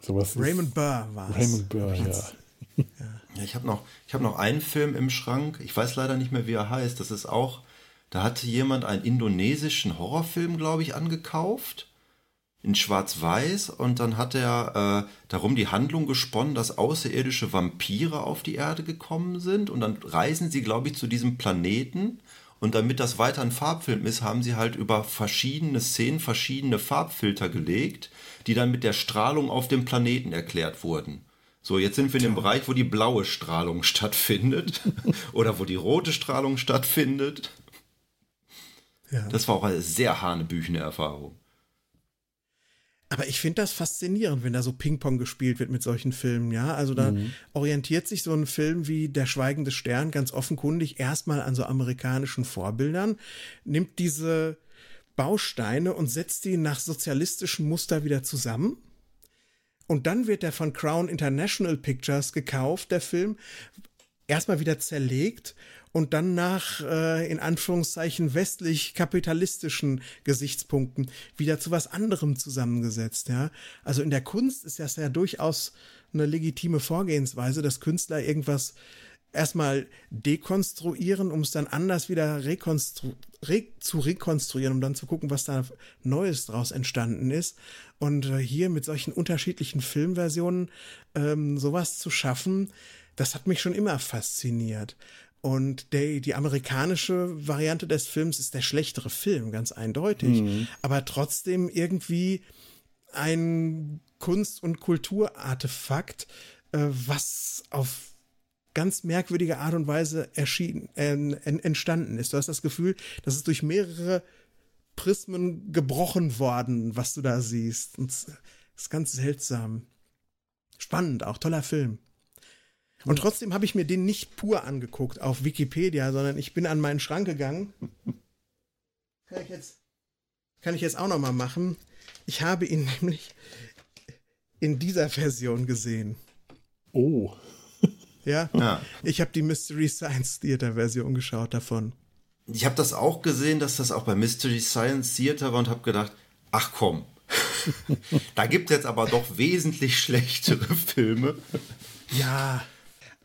Sowas Raymond Burr war es. Raymond Burr, ja. ja. *laughs* ja. Ich habe noch, hab noch einen Film im Schrank, ich weiß leider nicht mehr, wie er heißt. Das ist auch, da hatte jemand einen indonesischen Horrorfilm, glaube ich, angekauft in Schwarz-Weiß und dann hat er äh, darum die Handlung gesponnen, dass außerirdische Vampire auf die Erde gekommen sind und dann reisen sie, glaube ich, zu diesem Planeten und damit das weiter ein Farbfilm ist, haben sie halt über verschiedene Szenen verschiedene Farbfilter gelegt, die dann mit der Strahlung auf dem Planeten erklärt wurden. So, jetzt sind wir in dem Bereich, wo die blaue Strahlung stattfindet *laughs* oder wo die rote Strahlung stattfindet. Ja. Das war auch eine sehr hanebüchene Erfahrung. Aber ich finde das faszinierend, wenn da so Ping-Pong gespielt wird mit solchen Filmen, ja. Also da mhm. orientiert sich so ein Film wie Der Schweigende Stern ganz offenkundig erstmal an so amerikanischen Vorbildern, nimmt diese Bausteine und setzt die nach sozialistischen Muster wieder zusammen. Und dann wird der von Crown International Pictures gekauft, der Film, erstmal wieder zerlegt und dann nach, äh, in Anführungszeichen, westlich-kapitalistischen Gesichtspunkten wieder zu was anderem zusammengesetzt, ja. Also in der Kunst ist das ja durchaus eine legitime Vorgehensweise, dass Künstler irgendwas erstmal dekonstruieren, um es dann anders wieder rekonstru re zu rekonstruieren, um dann zu gucken, was da Neues draus entstanden ist. Und äh, hier mit solchen unterschiedlichen Filmversionen ähm, sowas zu schaffen, das hat mich schon immer fasziniert. Und der, die amerikanische Variante des Films ist der schlechtere Film, ganz eindeutig. Mhm. Aber trotzdem irgendwie ein Kunst- und Kulturartefakt, äh, was auf ganz merkwürdige Art und Weise erschienen, äh, entstanden ist. Du hast das Gefühl, dass es durch mehrere Prismen gebrochen worden, was du da siehst. Und das ist ganz seltsam. Spannend, auch toller Film. Und trotzdem habe ich mir den nicht pur angeguckt auf Wikipedia, sondern ich bin an meinen Schrank gegangen. Kann ich jetzt, kann ich jetzt auch noch mal machen. Ich habe ihn nämlich in dieser Version gesehen. Oh. Ja. ja. Ich habe die Mystery Science Theater Version geschaut davon. Ich habe das auch gesehen, dass das auch bei Mystery Science Theater war und habe gedacht, ach komm, *laughs* da gibt es jetzt aber doch wesentlich schlechtere Filme. Ja,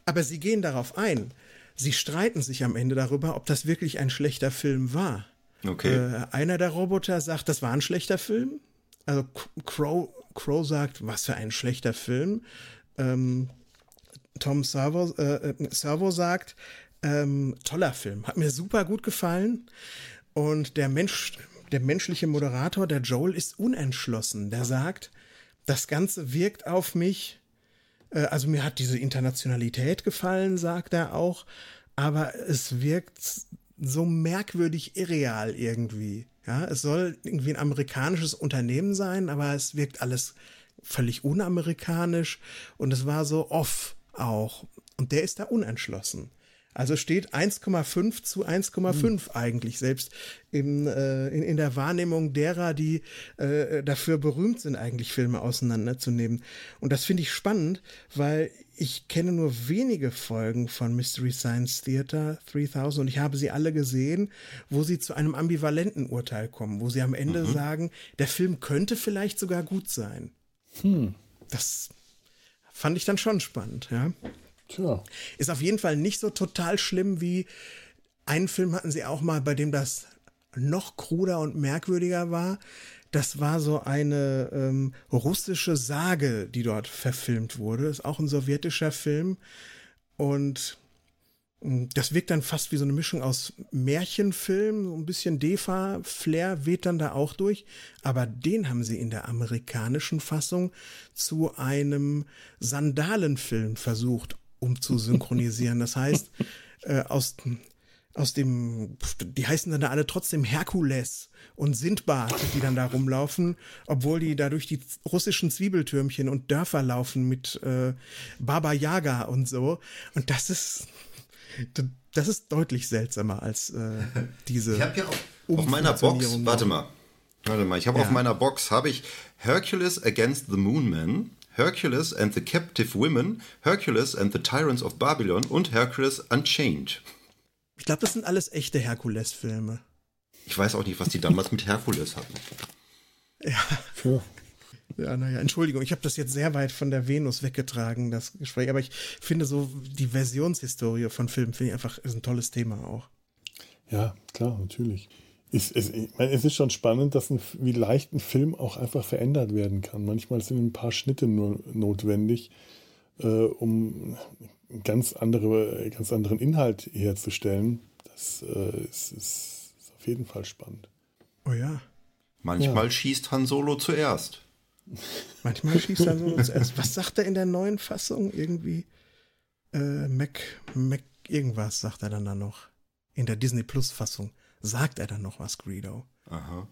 aber sie gehen darauf ein. Sie streiten sich am Ende darüber, ob das wirklich ein schlechter Film war. Okay. Äh, einer der Roboter sagt, das war ein schlechter Film. Also Crow, Crow sagt, was für ein schlechter Film. Ähm, Tom Servo, äh, äh, Servo sagt, ähm, toller Film, hat mir super gut gefallen. Und der Mensch, der menschliche Moderator, der Joel, ist unentschlossen. Der sagt, das Ganze wirkt auf mich, also mir hat diese Internationalität gefallen, sagt er auch, aber es wirkt so merkwürdig irreal irgendwie. Ja, es soll irgendwie ein amerikanisches Unternehmen sein, aber es wirkt alles völlig unamerikanisch und es war so off auch. Und der ist da unentschlossen. Also steht 1,5 zu 1,5 hm. eigentlich, selbst im, äh, in, in der Wahrnehmung derer, die äh, dafür berühmt sind, eigentlich Filme auseinanderzunehmen. Und das finde ich spannend, weil ich kenne nur wenige Folgen von Mystery Science Theater 3000 und ich habe sie alle gesehen, wo sie zu einem ambivalenten Urteil kommen, wo sie am Ende mhm. sagen, der Film könnte vielleicht sogar gut sein. Hm. Das fand ich dann schon spannend, ja. Tja. Ist auf jeden Fall nicht so total schlimm wie einen Film hatten sie auch mal, bei dem das noch kruder und merkwürdiger war. Das war so eine ähm, russische Sage, die dort verfilmt wurde. Ist auch ein sowjetischer Film. Und hm, das wirkt dann fast wie so eine Mischung aus Märchenfilm, so ein bisschen Defa-Flair weht dann da auch durch. Aber den haben sie in der amerikanischen Fassung zu einem Sandalenfilm versucht umzusynchronisieren. Das heißt, *laughs* äh, aus, aus dem, die heißen dann da alle trotzdem Herkules und Sindbad, die dann da rumlaufen, obwohl die da durch die russischen Zwiebeltürmchen und Dörfer laufen mit äh, Baba Yaga und so. Und das ist, das ist deutlich seltsamer als äh, *laughs* diese. Ich habe ja auf, auf meiner Box, warte mal, warte mal, ich habe ja. auf meiner Box habe ich Hercules Against the Moonman Hercules and the Captive Women, Hercules and the Tyrants of Babylon und Hercules Unchained. Ich glaube, das sind alles echte Herkules-Filme. Ich weiß auch nicht, was die damals mit Herkules hatten. Ja. ja. Ja, naja, Entschuldigung, ich habe das jetzt sehr weit von der Venus weggetragen, das Gespräch, aber ich finde so die Versionshistorie von Filmen finde ich einfach ist ein tolles Thema auch. Ja, klar, natürlich ist, ist, ich meine, es ist schon spannend, dass ein, wie leicht ein Film auch einfach verändert werden kann. Manchmal sind ein paar Schnitte nur notwendig, äh, um einen ganz, andere, ganz anderen Inhalt herzustellen. Das äh, ist, ist, ist, auf jeden Fall spannend. Oh ja. Manchmal ja. schießt Han Solo zuerst. Manchmal *laughs* schießt Han Solo zuerst. Was sagt er in der neuen Fassung? Irgendwie äh, Mac, Mac irgendwas sagt er dann da noch. In der Disney Plus Fassung sagt er dann noch was, Greedo. Aha.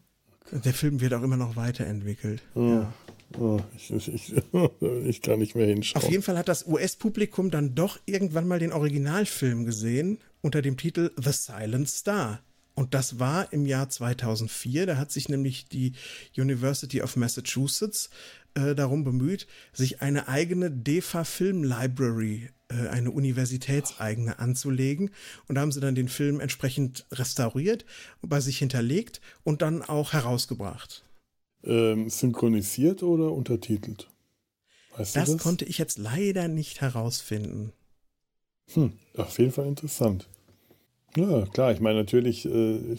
Der Film wird auch immer noch weiterentwickelt. Oh, ja. oh, ich, ich, *laughs* ich, kann nicht mehr hinschauen. Auf jeden Fall hat das US-Publikum dann doch irgendwann mal den Originalfilm gesehen unter dem Titel The Silent Star. Und das war im Jahr 2004. Da hat sich nämlich die University of Massachusetts äh, darum bemüht, sich eine eigene DEFA Film Library äh, eine universitätseigene anzulegen. Und da haben sie dann den Film entsprechend restauriert, bei sich hinterlegt und dann auch herausgebracht. Ähm, synchronisiert oder untertitelt? Weißt das, das konnte ich jetzt leider nicht herausfinden. Hm, auf jeden Fall interessant. Ja, klar, ich meine natürlich, äh,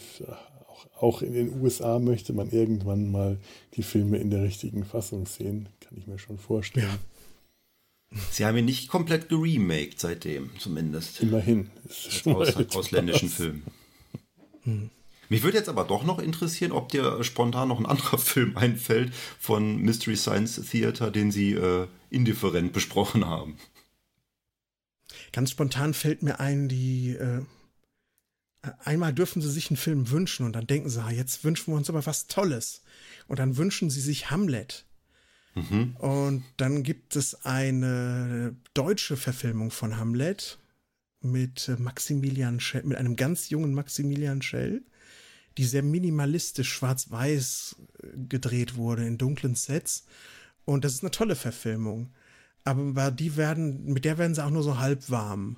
auch, auch in den USA möchte man irgendwann mal die Filme in der richtigen Fassung sehen, kann ich mir schon vorstellen. Ja. Sie haben ihn nicht komplett geremaked seitdem, zumindest. Immerhin. Aus, ausländischen Film. *laughs* Hm. Mich würde jetzt aber doch noch interessieren, ob dir spontan noch ein anderer *laughs* Film einfällt von Mystery Science Theater, den Sie äh, indifferent besprochen haben. Ganz spontan fällt mir ein, die äh, einmal dürfen sie sich einen Film wünschen und dann denken sie, ah, jetzt wünschen wir uns aber was Tolles. Und dann wünschen sie sich Hamlet. Mhm. Und dann gibt es eine deutsche Verfilmung von Hamlet mit Maximilian Schell, mit einem ganz jungen Maximilian Schell, die sehr minimalistisch schwarz-weiß äh, gedreht wurde in dunklen Sets. Und das ist eine tolle Verfilmung. aber die werden, mit der werden sie auch nur so halb warm.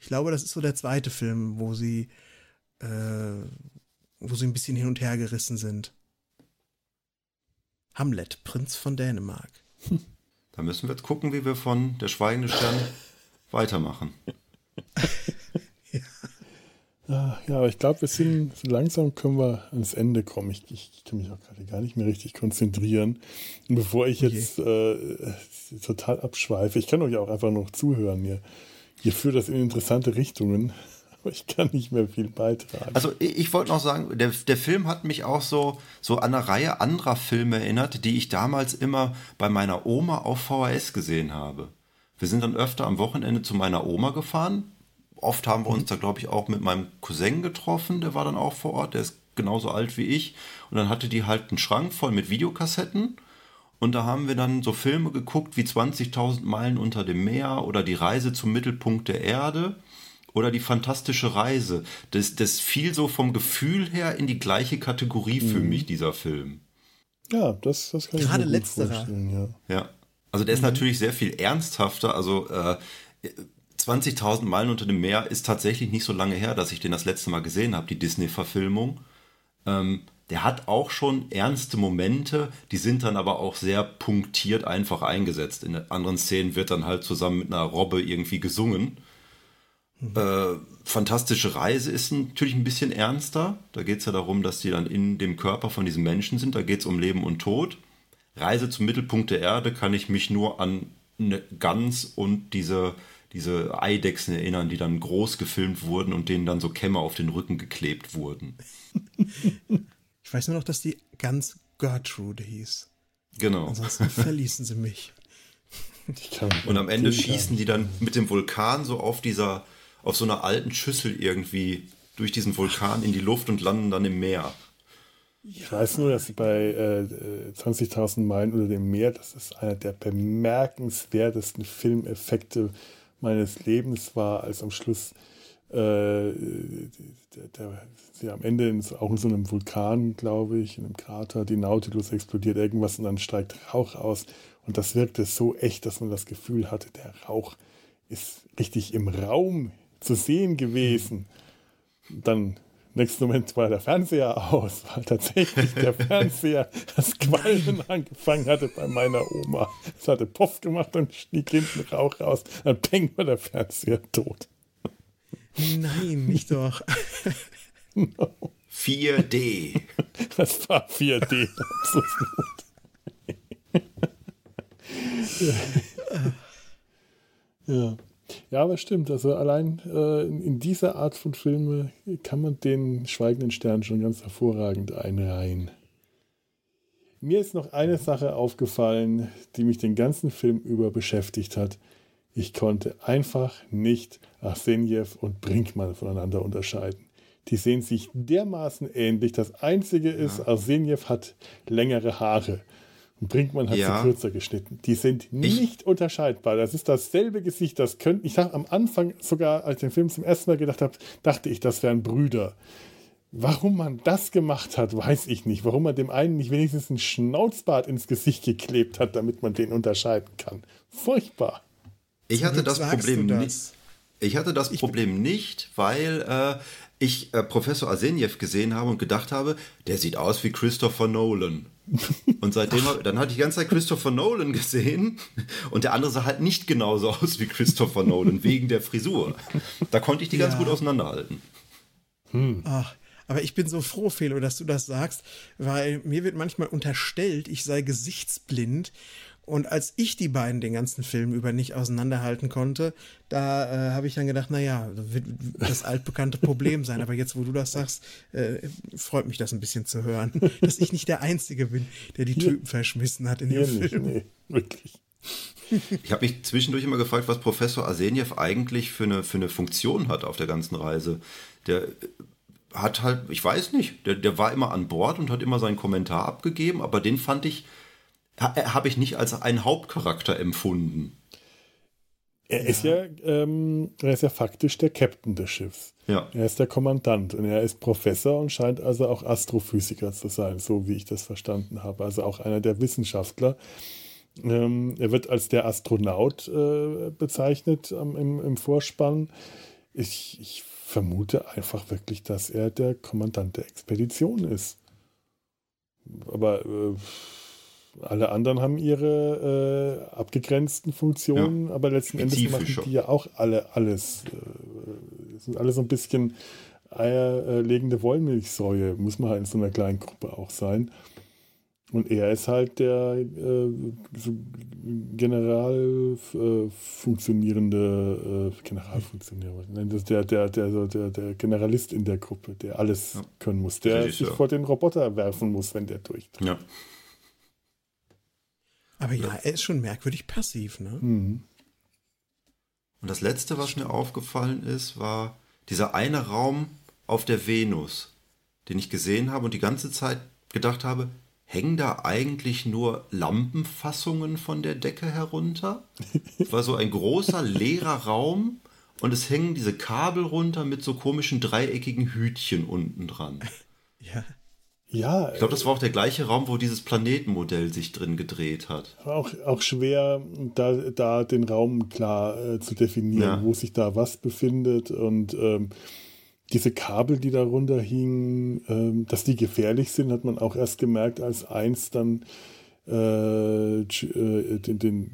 Ich glaube, das ist so der zweite Film, wo sie, äh, wo sie ein bisschen hin und her gerissen sind. Hamlet, Prinz von Dänemark. Da müssen wir jetzt gucken, wie wir von Der Schweigende Stern *laughs* weitermachen. ja. Ah, ja, aber ich glaube, wir sind so langsam können wir ans Ende kommen. Ich, ich kann mich auch gerade gar nicht mehr richtig konzentrieren. Und bevor ich jetzt äh, total abschweife, ich kann euch auch einfach noch zuhören hier. Ihr führt das in interessante Richtungen, *laughs* ich kann nicht mehr viel beitragen. Also ich, ich wollte noch sagen, der, der Film hat mich auch so, so an eine Reihe anderer Filme erinnert, die ich damals immer bei meiner Oma auf VHS gesehen habe. Wir sind dann öfter am Wochenende zu meiner Oma gefahren, oft haben wir uns da, glaube ich, auch mit meinem Cousin getroffen, der war dann auch vor Ort, der ist genauso alt wie ich. Und dann hatte die halt einen Schrank voll mit Videokassetten. Und da haben wir dann so Filme geguckt wie 20.000 Meilen unter dem Meer oder Die Reise zum Mittelpunkt der Erde oder Die fantastische Reise. Das, das fiel so vom Gefühl her in die gleiche Kategorie für mhm. mich, dieser Film. Ja, das, das kann Gerade ich mir gut vorstellen. Ja. ja. Also der ist mhm. natürlich sehr viel ernsthafter. Also äh, 20.000 Meilen unter dem Meer ist tatsächlich nicht so lange her, dass ich den das letzte Mal gesehen habe, die Disney-Verfilmung. Ähm, der hat auch schon ernste Momente, die sind dann aber auch sehr punktiert einfach eingesetzt. In anderen Szenen wird dann halt zusammen mit einer Robbe irgendwie gesungen. Mhm. Äh, Fantastische Reise ist natürlich ein bisschen ernster. Da geht es ja darum, dass die dann in dem Körper von diesem Menschen sind. Da geht es um Leben und Tod. Reise zum Mittelpunkt der Erde kann ich mich nur an eine Gans und diese diese Eidechsen erinnern, die dann groß gefilmt wurden und denen dann so Kämme auf den Rücken geklebt wurden. *laughs* Ich weiß nur noch, dass die ganz Gertrude hieß. Genau. Ansonsten *laughs* verließen sie mich. Und am Ende schießen die dann mit dem Vulkan so auf dieser, auf so einer alten Schüssel irgendwie durch diesen Vulkan in die Luft und landen dann im Meer. Ich weiß nur, dass bei äh, 20.000 Meilen unter dem Meer, das ist einer der bemerkenswertesten Filmeffekte, meines Lebens war, als am Schluss äh, sie am Ende in, auch in so einem Vulkan, glaube ich, in einem Krater, die Nautilus explodiert irgendwas und dann steigt Rauch aus. Und das wirkte so echt, dass man das Gefühl hatte, der Rauch ist richtig im Raum zu sehen gewesen. Dann nächsten Moment war der Fernseher aus, *laughs* weil tatsächlich der Fernseher das Qualmen angefangen hatte bei meiner Oma. Es hatte Puff gemacht und stieg hinten Rauch raus. Dann peng war der Fernseher tot. Nein, nicht doch. no. 4D. *laughs* Das war 4D. *laughs* ja. ja. Ja, aber stimmt. Also allein äh, in, in, dieser Art von Filme kann man den Schweigenden Stern schon ganz hervorragend einreihen. Mir ist noch eine Sache aufgefallen, die mich den ganzen Film über beschäftigt hat. Ich konnte einfach nicht Arsenjew und Brinkmann voneinander unterscheiden. Die sehen sich dermaßen ähnlich. Das Einzige ist, ja. Arsenjew hat längere Haare. Brinkmann hat ja. sie kürzer geschnitten. Die sind nicht ich, unterscheidbar. Das ist dasselbe Gesicht. Das könnte, ich dachte am Anfang sogar, als ich den Film zum ersten Mal gedacht habe, dachte ich, das wären Brüder. Warum man das gemacht hat, weiß ich nicht. Warum man dem einen nicht wenigstens ein Schnauzbart ins Gesicht geklebt hat, damit man den unterscheiden kann. Furchtbar. Ich hatte das Problem nicht. Ich hatte das Problem nicht, weil äh, ich äh, Professor Arsenjew gesehen habe und gedacht habe, der sieht aus wie Christopher Nolan. Und seitdem, dann hatte ich die ganze Zeit Christopher Nolan gesehen und der andere sah halt nicht genauso aus wie Christopher Nolan, wegen der Frisur. Da konnte ich die ja. ganz gut auseinanderhalten. Hm. Ach, aber ich bin so froh, Felo, dass du das sagst, weil mir wird manchmal unterstellt, ich sei gesichtsblind und als ich die beiden den ganzen Film über nicht auseinanderhalten konnte, da äh, habe ich dann gedacht, naja, wird das altbekannte Problem sein. Aber jetzt, wo du das sagst, äh, freut mich das ein bisschen zu hören, *laughs* dass ich nicht der Einzige bin, der die Typen verschmissen hat in dem Film. Nee, wirklich. Ich habe mich zwischendurch immer gefragt, was Professor Arsenjev eigentlich für eine, für eine Funktion hat auf der ganzen Reise. Der hat halt, ich weiß nicht, der, der war immer an Bord und hat immer seinen Kommentar abgegeben, aber den fand ich äh, habe ich nicht als einen Hauptcharakter empfunden. Er ja. ist ja, ähm, er ist ja faktisch der Captain des Schiffs. Ja. Er ist der Kommandant und er ist Professor und scheint also auch Astrophysiker zu sein, so wie ich das verstanden habe. Also auch einer der Wissenschaftler. Ähm, er wird als der Astronaut äh, bezeichnet ähm, im, im, Vorspann. Ich, ich vermute einfach wirklich, dass er der Kommandant der Expedition ist. Aber äh, alle anderen haben ihre äh, abgegrenzten Funktionen, ja, aber letzten Endes machen die ja auch alle alles. Äh, sind alle so ein bisschen eierlegende Wollmilchsäue, muss man halt in so einer kleinen Gruppe auch sein. Und er ist halt der äh, General äh, funktionierende äh, Generalfunktionär, der, der, der, der, der Generalist in der Gruppe, der alles ja. können muss, der sich vor den Roboter werfen muss, wenn der durchdreht. Ja. Aber ja, er ist schon merkwürdig passiv, ne? Mhm. Und das letzte, was mir aufgefallen ist, war dieser eine Raum auf der Venus, den ich gesehen habe und die ganze Zeit gedacht habe, hängen da eigentlich nur Lampenfassungen von der Decke herunter? War so ein großer *laughs* leerer Raum und es hängen diese Kabel runter mit so komischen dreieckigen Hütchen unten dran. Ja. Ja. Ich glaube, das war auch der gleiche Raum, wo dieses Planetenmodell sich drin gedreht hat. Auch, auch schwer, da, da den Raum klar äh, zu definieren, ja. wo sich da was befindet. Und ähm, diese Kabel, die darunter hingen, ähm, dass die gefährlich sind, hat man auch erst gemerkt, als eins dann äh, äh den, den,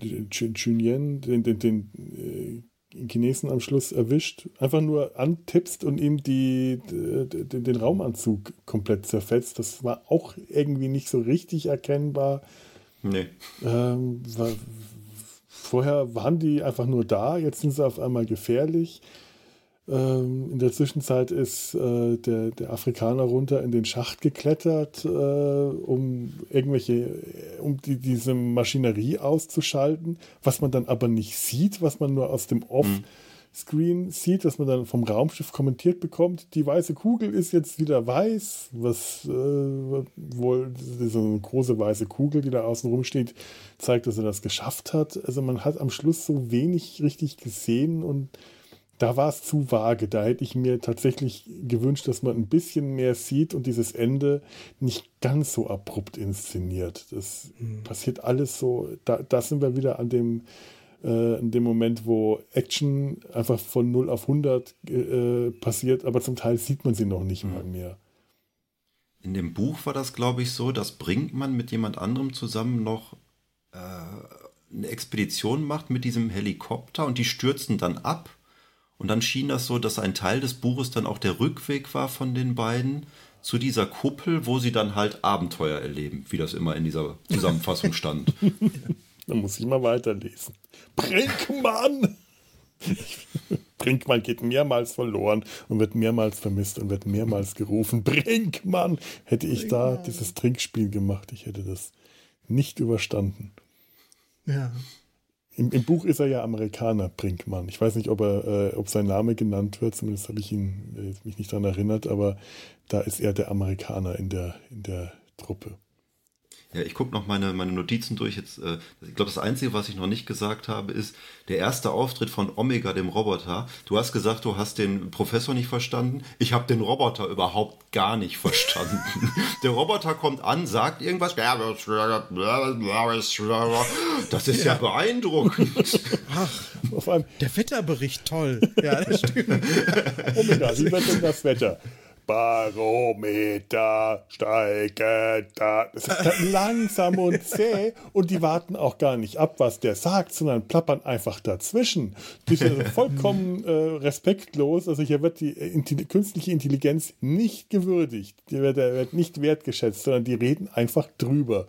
den, den, den, äh, Chinesen am Schluss erwischt, einfach nur antippst und ihm die, den, den Raumanzug komplett zerfetzt. Das war auch irgendwie nicht so richtig erkennbar. Nee. Ähm, war, vorher waren die einfach nur da, jetzt sind sie auf einmal gefährlich. Ähm, in der Zwischenzeit ist äh, der, der Afrikaner runter in den Schacht geklettert, äh, um irgendwelche, um die, diese Maschinerie auszuschalten, was man dann aber nicht sieht, was man nur aus dem Off-Screen mhm. sieht, was man dann vom Raumschiff kommentiert bekommt. Die weiße Kugel ist jetzt wieder weiß, was äh, wohl diese große weiße Kugel, die da außen rumsteht, zeigt, dass er das geschafft hat. Also man hat am Schluss so wenig richtig gesehen und da war es zu vage. Da hätte ich mir tatsächlich gewünscht, dass man ein bisschen mehr sieht und dieses Ende nicht ganz so abrupt inszeniert. Das mhm. passiert alles so. Da, da sind wir wieder an dem, äh, in dem Moment, wo Action einfach von 0 auf 100 äh, passiert, aber zum Teil sieht man sie noch nicht mhm. mal mehr. In dem Buch war das, glaube ich, so, dass Brinkmann mit jemand anderem zusammen noch äh, eine Expedition macht mit diesem Helikopter und die stürzen dann ab und dann schien das so, dass ein Teil des Buches dann auch der Rückweg war von den beiden zu dieser Kuppel, wo sie dann halt Abenteuer erleben, wie das immer in dieser Zusammenfassung stand. *laughs* dann muss ich mal weiterlesen. Brinkmann! *laughs* Brinkmann geht mehrmals verloren und wird mehrmals vermisst und wird mehrmals gerufen. Brinkmann! Hätte ich da dieses Trinkspiel gemacht, ich hätte das nicht überstanden. Ja. Im, Im, Buch ist er ja Amerikaner, Brinkmann. Ich weiß nicht, ob, er, äh, ob sein Name genannt wird, zumindest habe ich ihn, äh, mich nicht daran erinnert, aber da ist er der Amerikaner in der, in der Truppe. Ja, ich gucke noch meine, meine Notizen durch. Jetzt, äh, ich glaube, das Einzige, was ich noch nicht gesagt habe, ist der erste Auftritt von Omega, dem Roboter. Du hast gesagt, du hast den Professor nicht verstanden. Ich habe den Roboter überhaupt gar nicht verstanden. *laughs* der Roboter kommt an, sagt irgendwas. Das ist ja, ja beeindruckend. *laughs* Ach, auf einem der Wetterbericht, toll. Ja, das stimmt. *laughs* Omega, wie wird denn das Wetter? Barometer steigt da. Das ist langsam und *laughs* zäh und die warten auch gar nicht ab, was der sagt, sondern plappern einfach dazwischen. Die sind *laughs* vollkommen äh, respektlos. Also hier wird die Intelli künstliche Intelligenz nicht gewürdigt. Die wird, der wird nicht wertgeschätzt, sondern die reden einfach drüber.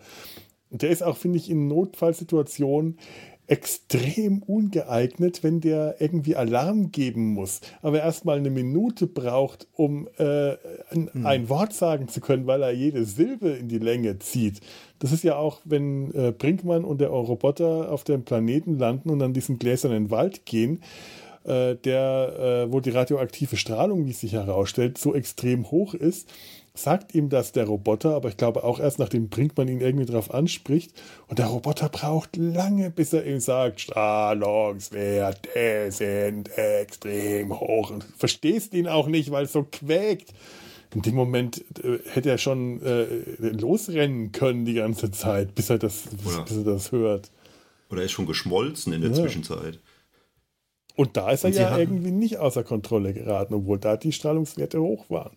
Und der ist auch, finde ich, in Notfallsituationen extrem ungeeignet, wenn der irgendwie Alarm geben muss, aber erstmal eine Minute braucht, um äh, ein, hm. ein, Wort sagen zu können, weil er jede Silbe in die Länge zieht. Das ist ja auch, wenn äh, Brinkmann und der Roboter auf dem Planeten landen und an diesen gläsernen Wald gehen, äh, der, äh, wo die radioaktive Strahlung, wie es sich herausstellt, so extrem hoch ist, sagt ihm das der Roboter, aber ich glaube auch erst nachdem Brinkmann ihn irgendwie darauf anspricht. Und der Roboter braucht lange, bis er ihm sagt, Strahlungswerte sind extrem hoch. Und verstehst ihn auch nicht, weil es so quäkt. In dem Moment äh, hätte er schon äh, losrennen können die ganze Zeit, bis er das, bis, bis er das hört. Oder ist schon geschmolzen in der ja. Zwischenzeit. Und da ist er ja irgendwie nicht außer Kontrolle geraten, obwohl da die Strahlungswerte hoch waren.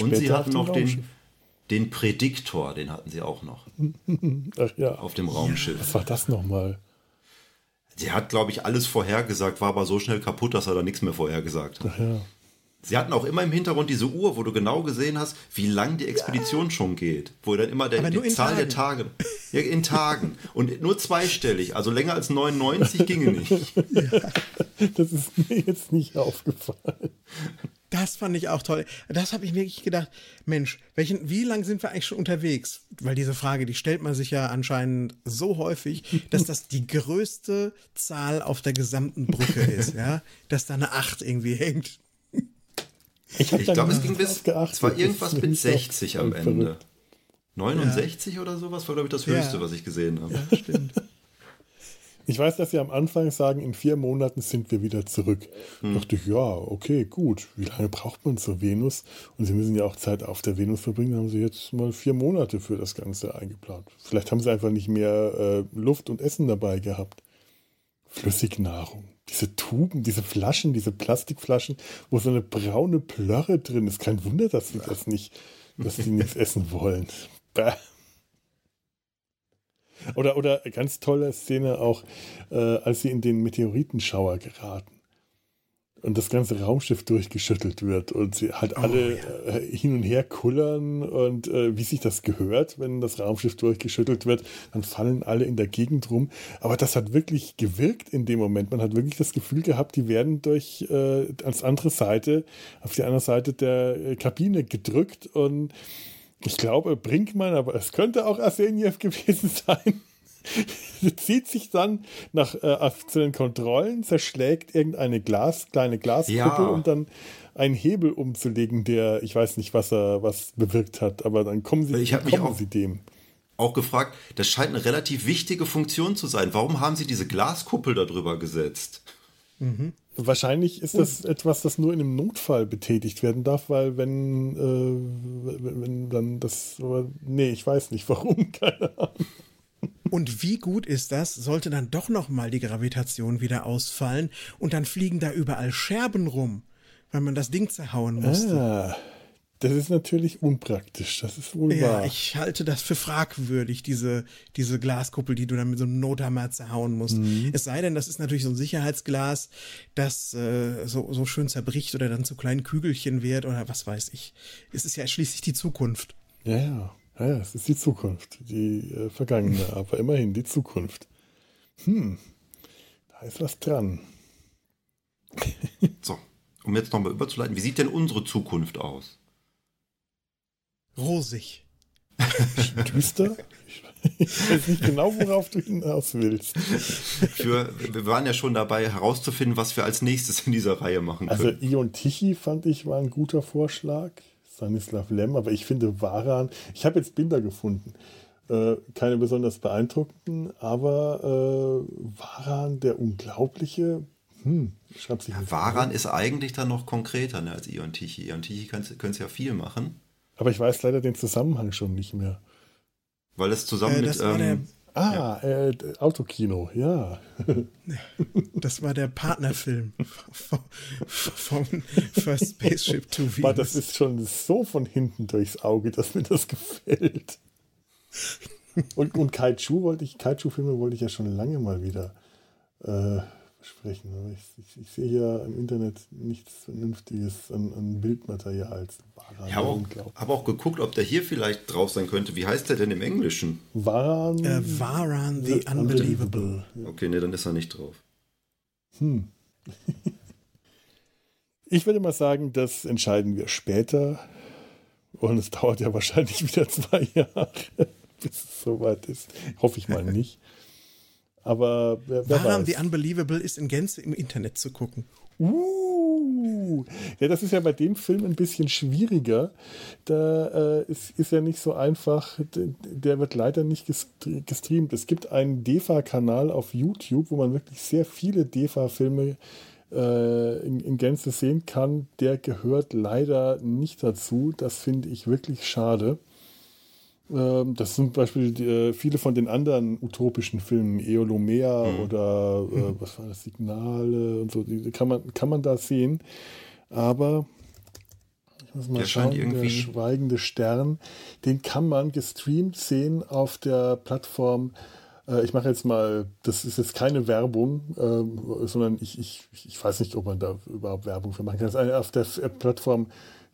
Und sie hatten noch den, den Prädiktor, den hatten sie auch noch. *laughs* Ach ja. Auf dem Raumschiff. Was war das nochmal? Sie hat, glaube ich, alles vorhergesagt, war aber so schnell kaputt, dass er da nichts mehr vorhergesagt hat. Ach ja. Sie hatten auch immer im Hintergrund diese Uhr, wo du genau gesehen hast, wie lang die Expedition ja. schon geht. Wo dann immer der, die Zahl Tagen. der Tage. Ja, in Tagen. Und nur zweistellig. Also länger als 99 ginge nicht. *laughs* Ja, das ist mir jetzt nicht aufgefallen. Das fand ich auch toll. Das habe ich wirklich gedacht, Mensch, welchen, wie lang sind wir eigentlich schon unterwegs? Weil diese Frage, die stellt man sich ja anscheinend so häufig, dass das die größte Zahl auf der gesamten Brücke *laughs* ist, ja? Dass da eine 8 irgendwie hängt. Ich, ich glaube, es ging bis, es war irgendwas mit 60 am Ende. Verrückt. 69 ja. oder sowas war, glaube ich, das höchste, ja. was ich gesehen habe. Ja, stimmt. Ich weiß, dass Sie am Anfang sagen, in vier Monaten sind wir wieder zurück. Hm. Da dachte ich, ja, okay, gut. Wie lange braucht man zur Venus? Und Sie müssen ja auch Zeit auf der Venus verbringen. Da haben Sie jetzt mal vier Monate für das Ganze eingeplant. Vielleicht haben Sie einfach nicht mehr äh, Luft und Essen dabei gehabt. Flüssignahrung diese Tuben, diese Flaschen, diese Plastikflaschen, wo so eine braune Plörre drin ist. Kein Wunder, dass sie das nicht, dass die nichts essen wollen. Bäh. Oder, oder ganz tolle Szene auch, äh, als sie in den Meteoritenschauer geraten und das ganze Raumschiff durchgeschüttelt wird und sie halt oh, alle ja. äh, hin und her kullern und äh, wie sich das gehört, wenn das Raumschiff durchgeschüttelt wird, dann fallen alle in der Gegend rum. Aber das hat wirklich gewirkt in dem Moment. Man hat wirklich das Gefühl gehabt, die werden durch äh, als andere Seite, auf die andere Seite der äh, Kabine gedrückt und ich glaube Brinkmann, aber es könnte auch Arseniev *laughs* gewesen sein zieht sich dann nach äh, zu den Kontrollen, zerschlägt irgendeine Glas, kleine Glaskuppel, ja. um dann einen Hebel umzulegen, der, ich weiß nicht, was er was bewirkt hat, aber dann kommen sie, ich kommen mich auch, sie dem. Auch gefragt, das scheint eine relativ wichtige Funktion zu sein. Warum haben sie diese Glaskuppel darüber gesetzt? Mhm. Wahrscheinlich ist das etwas, das nur in einem Notfall betätigt werden darf, weil wenn, äh, wenn, wenn dann das, nee, ich weiß nicht *laughs* warum, keine Ahnung. Und wie gut ist das, sollte dann doch nochmal die Gravitation wieder ausfallen und dann fliegen da überall Scherben rum, weil man das Ding zerhauen musste. Ah, das ist natürlich unpraktisch, das ist wohl ja, wahr. ich halte das für fragwürdig, diese, diese Glaskuppel, die du dann mit so einem Nothammer zerhauen musst. Mhm. Es sei denn, das ist natürlich so ein Sicherheitsglas, das äh, so, so schön zerbricht oder dann zu kleinen Kügelchen wird oder was weiß ich. Es ist ja schließlich die Zukunft. Ja, ja. Ja, ja, es ist die Zukunft, die äh, vergangene, *laughs* aber immerhin die Zukunft. Hm, da ist was dran. so, um jetzt nochmal überzuleiten, wie sieht denn unsere Zukunft aus? Rosig. *laughs* Düster? Ich weiß nicht genau, worauf du hinaus willst. Für, wir waren ja schon dabei herauszufinden, was wir als nächstes in dieser Reihe machen also können. Also Ion Tichy fand ich war ein guter Vorschlag. Stanislav Lem, aber ich finde Waran, ich habe jetzt Bilder gefunden, äh, keine besonders beeindruckenden, aber äh, Waran, der Unglaubliche, hm, schreibt sich ja, Waran ist eigentlich dann noch konkreter ne, als Ion Tichy. Ion Tichy können es ja viel machen. Aber ich weiß leider den Zusammenhang schon nicht mehr. Weil es zusammen äh, mit. Ähm, Ah, ja. äh, Autokino, ja. Das war der Partnerfilm von, von First Spaceship to Venus. Aber das ist schon so von hinten durchs Auge, dass mir das gefällt. Und, und Kaiju wollte ich, Kaiju-Filme wollte ich ja schon lange mal wieder äh, sprechen. Aber ich, ich, ich, sehe hier im Internet nichts Vernünftiges an, an Bildmaterial. Ich habe auch, hab auch, geguckt, ob der hier vielleicht drauf sein könnte. Wie heißt der denn im Englischen? Varan, äh, Varan the, the Unbelievable. Okay, ne, dann ist er nicht drauf. Hm. ich würde mal sagen, das entscheiden wir später. Und es dauert ja wahrscheinlich *laughs* wieder zwei Jahre, *laughs* bis es soweit ist. Hoffe ich mal nicht. Aber wer, wer Waran the Unbelievable ist in Gänze im Internet zu gucken. Uh, ja, das ist ja bei dem Film ein bisschen schwieriger. Da äh, ist, ist ja nicht so einfach. Der wird leider nicht gestreamt. Es gibt einen DEFA-Kanal auf YouTube, wo man wirklich sehr viele DEFA-Filme äh, in, in Gänze sehen kann. Der gehört leider nicht dazu. Das finde ich wirklich schade. Ähm, das sind zum Beispiel äh, viele von den anderen utopischen Filmen, Eolomea mhm. oder äh, mhm. was war das, Signale und so, die kann man, kann man da sehen. Aber ich muss mal der schauen, der schweigende Stern, den kann man gestreamt sehen auf der Plattform äh, ich mache jetzt mal, das ist jetzt keine Werbung, äh, sondern ich, ich, ich weiß nicht, ob man da überhaupt Werbung für machen kann. Das ist eine, auf der Plattform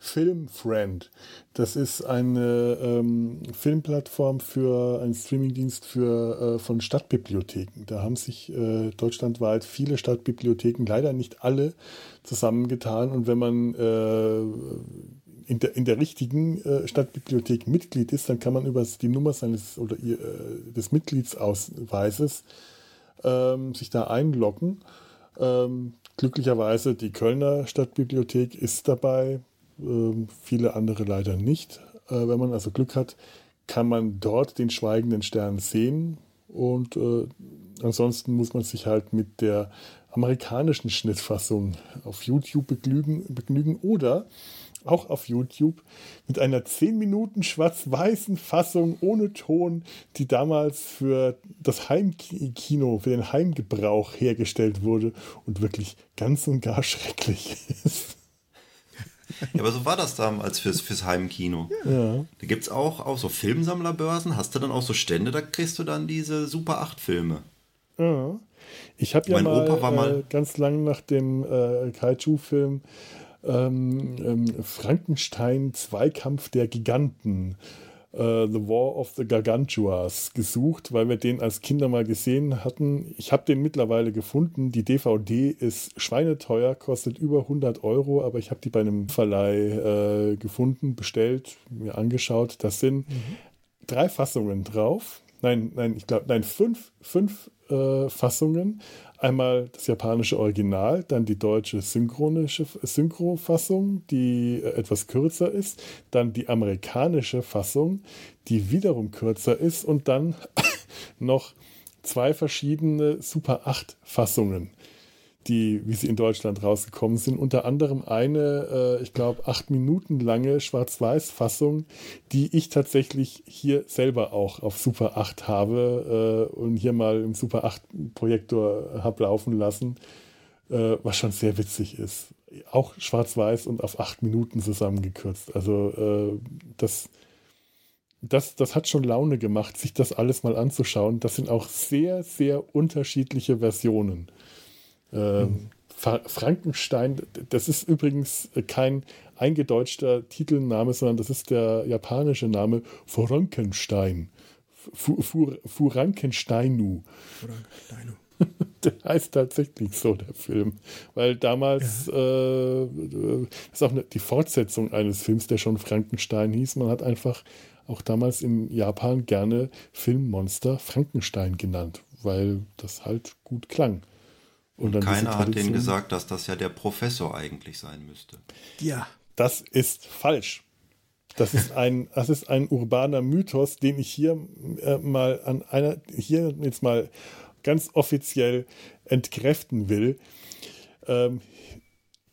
Filmfriend. Das ist eine ähm, Filmplattform für einen Streamingdienst für, äh, von Stadtbibliotheken. Da haben sich äh, deutschlandweit viele Stadtbibliotheken, leider nicht alle, zusammengetan. Und wenn man äh, in, der, in der richtigen äh, Stadtbibliothek Mitglied ist, dann kann man über die Nummer seines oder ihr, äh, des Mitgliedsausweises ähm, sich da einloggen. Ähm, glücklicherweise die Kölner Stadtbibliothek ist dabei, viele andere leider nicht. Äh, wenn man also Glück hat, kann man dort den schweigenden Stern sehen und äh, ansonsten muss man sich halt mit der amerikanischen Schnittfassung auf YouTube begnügen, begnügen oder auch auf YouTube mit einer 10 Minuten schwarz-weißen Fassung ohne Ton, die damals für das Heimkino, für den Heimgebrauch hergestellt wurde und wirklich ganz und gar *laughs* schrecklich ist. Ja, aber so war das damals fürs, fürs Heimkino. Ja. Da gibt es auch, auch so Filmsammlerbörsen. Hast du dann auch so Stände, da kriegst du dann diese Super 8-Filme. Ja. Ich habe ja mal, mal äh, ganz lang nach dem äh, Kaiju-Film ähm, ähm, Frankenstein Zweikampf der Giganten Uh, The War of the Gargantuas gesucht, weil wir den als Kinder mal gesehen hatten. Ich habe den mittlerweile gefunden. Die DVD ist schweineteuer, kostet über 100 Euro, aber ich habe die bei einem Verleih äh, gefunden, bestellt, mir angeschaut. Das sind mhm. drei Fassungen drauf. Nein, nein, ich glaube, nein, fünf, fünf äh, Fassungen. Einmal das japanische Original, dann die deutsche synchronische Synchrofassung, die äh, etwas kürzer ist, dann die amerikanische Fassung, die wiederum kürzer ist und dann *laughs* noch zwei verschiedene Super 8 Fassungen die, wie sie in Deutschland rausgekommen sind. Unter anderem eine, äh, ich glaube, acht Minuten lange Schwarz-Weiß-Fassung, die ich tatsächlich hier selber auch auf Super 8 habe äh, und hier mal im Super 8 Projektor habe laufen lassen, äh, was schon sehr witzig ist. Auch schwarz-weiß und auf acht Minuten zusammengekürzt. Also äh, das, das, das hat schon Laune gemacht, sich das alles mal anzuschauen. Das sind auch sehr, sehr unterschiedliche Versionen. Mhm. Frankenstein, das ist übrigens kein eingedeutschter Titelname, sondern das ist der japanische Name Frankenstein. Furankensteinu. Furankensteinu. *laughs* Der heißt tatsächlich so, der Film. Weil damals, ja. äh, ist auch eine, die Fortsetzung eines Films, der schon Frankenstein hieß. Man hat einfach auch damals in Japan gerne Filmmonster Frankenstein genannt, weil das halt gut klang. Und, Und keiner hat denen gesagt, dass das ja der Professor eigentlich sein müsste. Ja. Das ist falsch. Das ist ein, das ist ein urbaner Mythos, den ich hier äh, mal an einer, hier jetzt mal ganz offiziell entkräften will. Ähm,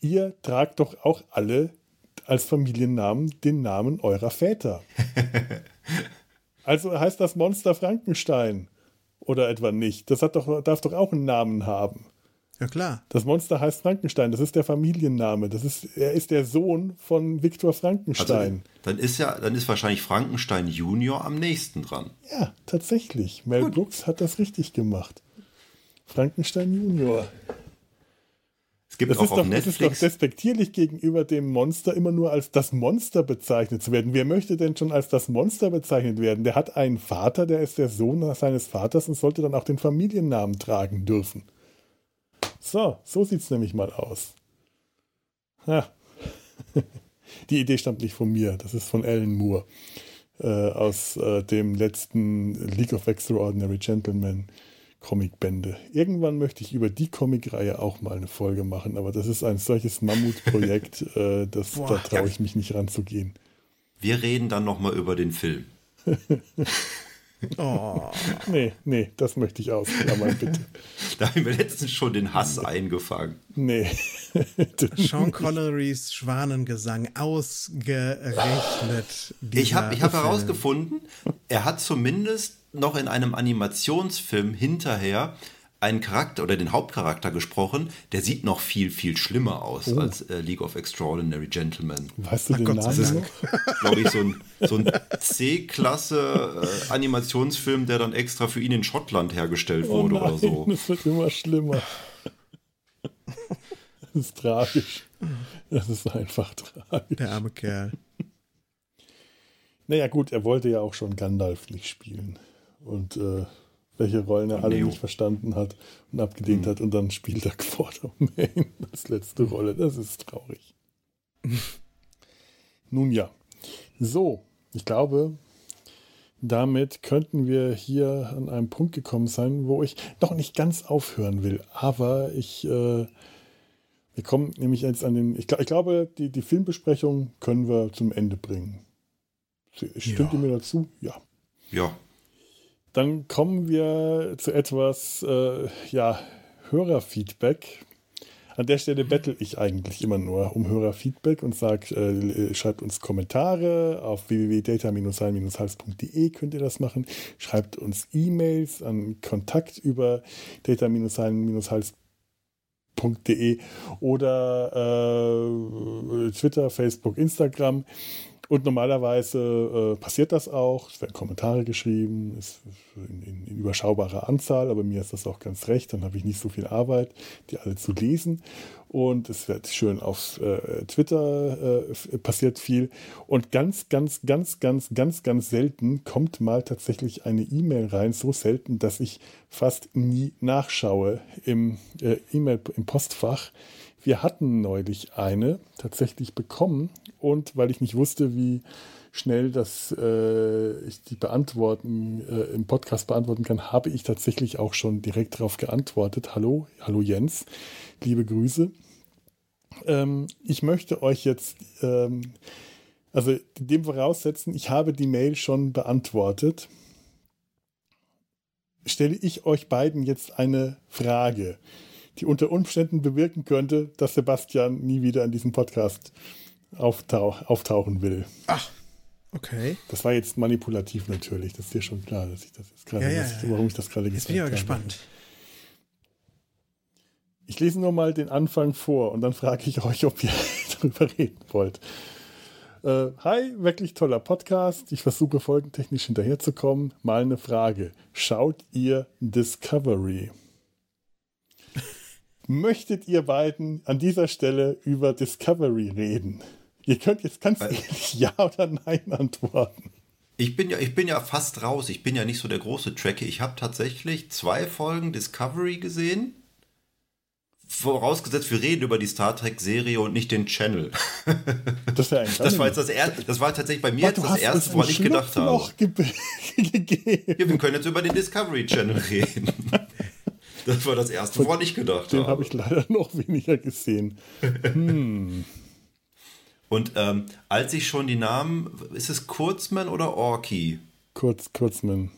ihr tragt doch auch alle als Familiennamen den Namen eurer Väter. *laughs* also heißt das Monster Frankenstein oder etwa nicht? Das hat doch, darf doch auch einen Namen haben. Ja, klar. Das Monster heißt Frankenstein, das ist der Familienname. Das ist, er ist der Sohn von Viktor Frankenstein. Also, dann ist ja, dann ist wahrscheinlich Frankenstein Junior am nächsten dran. Ja, tatsächlich. Mel Gut. Brooks hat das richtig gemacht. Frankenstein Junior. Es gibt das, auch ist auf doch, Netflix. das ist doch despektierlich gegenüber dem Monster immer nur als das Monster bezeichnet zu werden. Wer möchte denn schon als das Monster bezeichnet werden? Der hat einen Vater, der ist der Sohn seines Vaters und sollte dann auch den Familiennamen tragen dürfen. So, so sieht es nämlich mal aus. Ja. *laughs* Die Idee stammt nicht von mir, das ist von Alan Moore äh, aus äh, dem letzten League of Extraordinary Gentlemen Comicbände. Irgendwann möchte ich über die Comicreihe auch mal eine Folge machen, aber das ist ein solches Mammutprojekt, *laughs* äh, das, Boah, da traue ich mich nicht ranzugehen. Wir reden dann nochmal über den Film. *laughs* *laughs* Oh. Nee, nee, das möchte ich ausklammern, bitte. da haben wir letztens schon den Hass eingefangen. Nee. *laughs* Sean Connerys Schwanengesang ausgerechnet. Ich habe ich hab herausgefunden, er hat zumindest noch in einem Animationsfilm hinterher einen Charakter oder den Hauptcharakter gesprochen, der sieht noch viel, viel schlimmer aus oh. als äh, League of Extraordinary Gentlemen. Weißt du Ach den Gott, Namen? Das *laughs* ist, glaube ich, so ein, so ein C-Klasse äh, Animationsfilm, der dann extra für ihn in Schottland hergestellt oh wurde nein, oder so. Das wird immer schlimmer. *laughs* Das ist tragisch. Das ist einfach tragisch. Der arme Kerl. Naja, gut, er wollte ja auch schon Gandalf nicht spielen. Und äh, welche Rollen er alle Neo. nicht verstanden hat und abgedient mhm. hat. Und dann spielt er Quartermain *laughs* als letzte Rolle. Das ist traurig. *laughs* Nun ja. So, ich glaube, damit könnten wir hier an einem Punkt gekommen sein, wo ich noch nicht ganz aufhören will. Aber ich, äh, wir kommen nämlich jetzt an den, ich, ich glaube, die, die Filmbesprechung können wir zum Ende bringen. Stimmt ja. ihr mir dazu? Ja. Ja. Dann kommen wir zu etwas, äh, ja, Hörerfeedback. An der Stelle bettel ich eigentlich immer nur um Hörerfeedback und sage, äh, schreibt uns Kommentare auf www.data-sein-hals.de könnt ihr das machen. Schreibt uns E-Mails an Kontakt über data-sein-hals.de oder äh, Twitter, Facebook, Instagram. Und normalerweise äh, passiert das auch. Es werden Kommentare geschrieben, ist in, in, in, überschaubarer Anzahl, aber mir ist das auch ganz recht. Dann habe ich nicht so viel Arbeit, die alle zu lesen. Und es wird schön auf äh, Twitter äh, passiert viel. Und ganz, ganz, ganz, ganz, ganz, ganz selten kommt mal tatsächlich eine E-Mail rein. So selten, dass ich fast nie nachschaue im äh, E-Mail im Postfach wir hatten neulich eine tatsächlich bekommen und weil ich nicht wusste, wie schnell das äh, ich die beantworten äh, im Podcast beantworten kann, habe ich tatsächlich auch schon direkt darauf geantwortet. Hallo, hallo Jens, liebe Grüße. Ähm, ich möchte euch jetzt ähm, also dem voraussetzen, ich habe die Mail schon beantwortet. Stelle ich euch beiden jetzt eine Frage die unter Umständen bewirken könnte, dass Sebastian nie wieder in diesem Podcast auftauch, auftauchen will. Ach, okay. Das war jetzt manipulativ natürlich, das ist dir schon klar, dass ich das jetzt gerade, ja, ja, ja, warum ich das gerade gesagt habe. Jetzt bin ich gespannt. Ich lese nur mal den Anfang vor und dann frage ich euch, ob ihr *laughs* darüber reden wollt. Äh, hi, wirklich toller Podcast. Ich versuche folgentechnisch hinterherzukommen. Mal eine Frage. Schaut ihr Discovery? Möchtet ihr beiden an dieser Stelle über Discovery reden? Ihr könnt jetzt ganz ehrlich *laughs* Ja oder Nein antworten. Ich bin, ja, ich bin ja fast raus. Ich bin ja nicht so der große Tracker. Ich habe tatsächlich zwei Folgen Discovery gesehen. Vorausgesetzt, wir reden über die Star Trek-Serie und nicht den Channel. *laughs* Das, das war jetzt das erste, das war tatsächlich bei mir jetzt das erste, woran ich gedacht habe. Ge. *laughs* Ja, wir können jetzt über den Discovery Channel reden. Das war das erste, woran ich gedacht den habe. Den habe ich leider *laughs* noch weniger gesehen. Hm. *laughs* Und ähm, als ich schon die Namen, ist es Kurzman oder Orky? Kurz, Kurzman.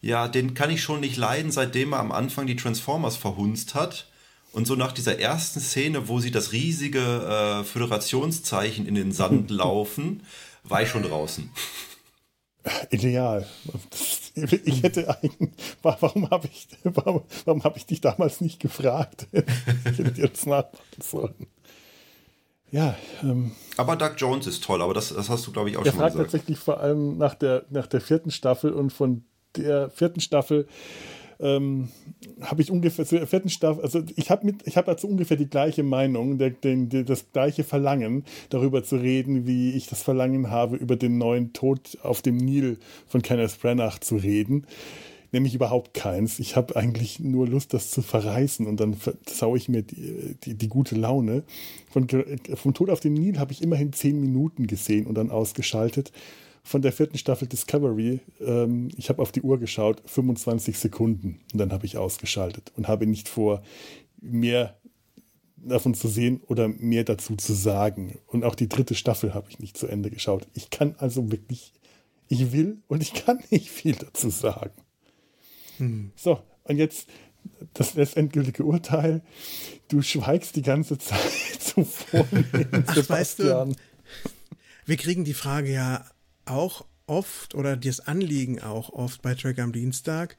Ja, den kann ich schon nicht leiden, seitdem er am Anfang die Transformers verhunzt hat. Und so nach dieser ersten Szene, wo sie das riesige äh, Föderationszeichen in den Sand *laughs* laufen, war ich schon draußen. Ideal. Ich hätte eigentlich, warum habe ich, warum, warum habe ich dich damals nicht gefragt? *laughs* Ich hätte dir das nachmachen sollen. Ja. Ähm, aber Doug Jones ist toll, aber das, das hast du, glaube ich, auch schon mal gesagt. Er fragt tatsächlich vor allem nach der, nach der vierten Staffel und von der vierten Staffel ähm, habe ich ungefähr zur vierten Staffel, also ich habe mit, ich habe dazu ungefähr die gleiche Meinung, der, den, der, das gleiche Verlangen, darüber zu reden, wie ich das Verlangen habe, über den neuen Tod auf dem Nil von Kenneth Branagh zu reden. Nämlich überhaupt keins. Ich habe eigentlich nur Lust, das zu verreißen und dann versau ich mir die, die, die gute Laune. Von, vom Tod auf dem Nil habe ich immerhin zehn Minuten gesehen und dann ausgeschaltet von der vierten Staffel Discovery, ähm, ich habe auf die Uhr geschaut, 25 Sekunden und dann habe ich ausgeschaltet und habe nicht vor, mehr davon zu sehen oder mehr dazu zu sagen. Und auch die dritte Staffel habe ich nicht zu Ende geschaut. Ich kann also wirklich, Ich will und ich kann nicht viel dazu sagen. Hm. So, und jetzt das, endgültige Urteil. Du schweigst die ganze Zeit *laughs* zuvor. Ach, weißt du, wir kriegen die Frage ja auch oft oder das Anliegen auch oft bei Track am Dienstag.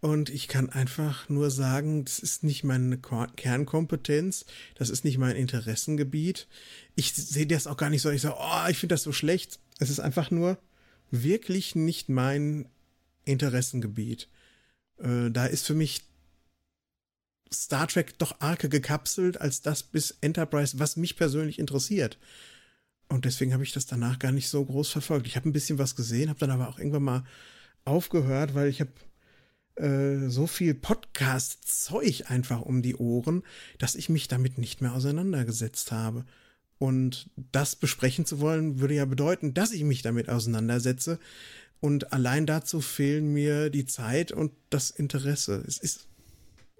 Und ich kann einfach nur sagen, das ist nicht meine Kernkompetenz, das ist nicht mein Interessengebiet. Ich sehe das auch gar nicht so, ich sage, oh, ich finde das so schlecht. Es ist einfach nur wirklich nicht mein Interessengebiet. Äh, da ist für mich Star Trek doch arke gekapselt als das bis Enterprise, was mich persönlich interessiert. Und deswegen habe ich das danach gar nicht so groß verfolgt. Ich habe ein bisschen was gesehen, habe dann aber auch irgendwann mal aufgehört, weil ich habe äh, so viel Podcast-Zeug einfach um die Ohren, dass ich mich damit nicht mehr auseinandergesetzt habe. Und das besprechen zu wollen, würde ja bedeuten, dass ich mich damit auseinandersetze. Und allein dazu fehlen mir die Zeit und das Interesse. Es ist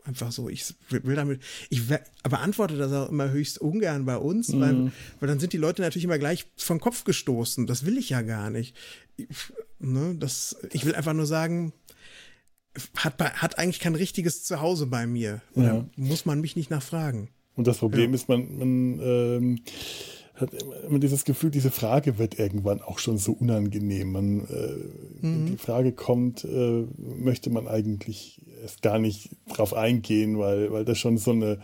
einfach so. Ich will damit, ich beantworte das auch immer höchst ungern bei uns, mhm. weil, weil dann sind die Leute natürlich immer gleich vom Kopf gestoßen. Das will ich ja gar nicht. Ich, ne, das, ich will einfach nur sagen, hat, hat eigentlich kein richtiges Zuhause bei mir. Ja. muss man mich nicht nachfragen. Und das Problem ja. ist, man, man ähm, hat immer dieses Gefühl, diese Frage wird irgendwann auch schon so unangenehm. Man, äh, mhm. die Frage kommt, äh, möchte man eigentlich erst gar nicht drauf eingehen, weil, weil das schon so eine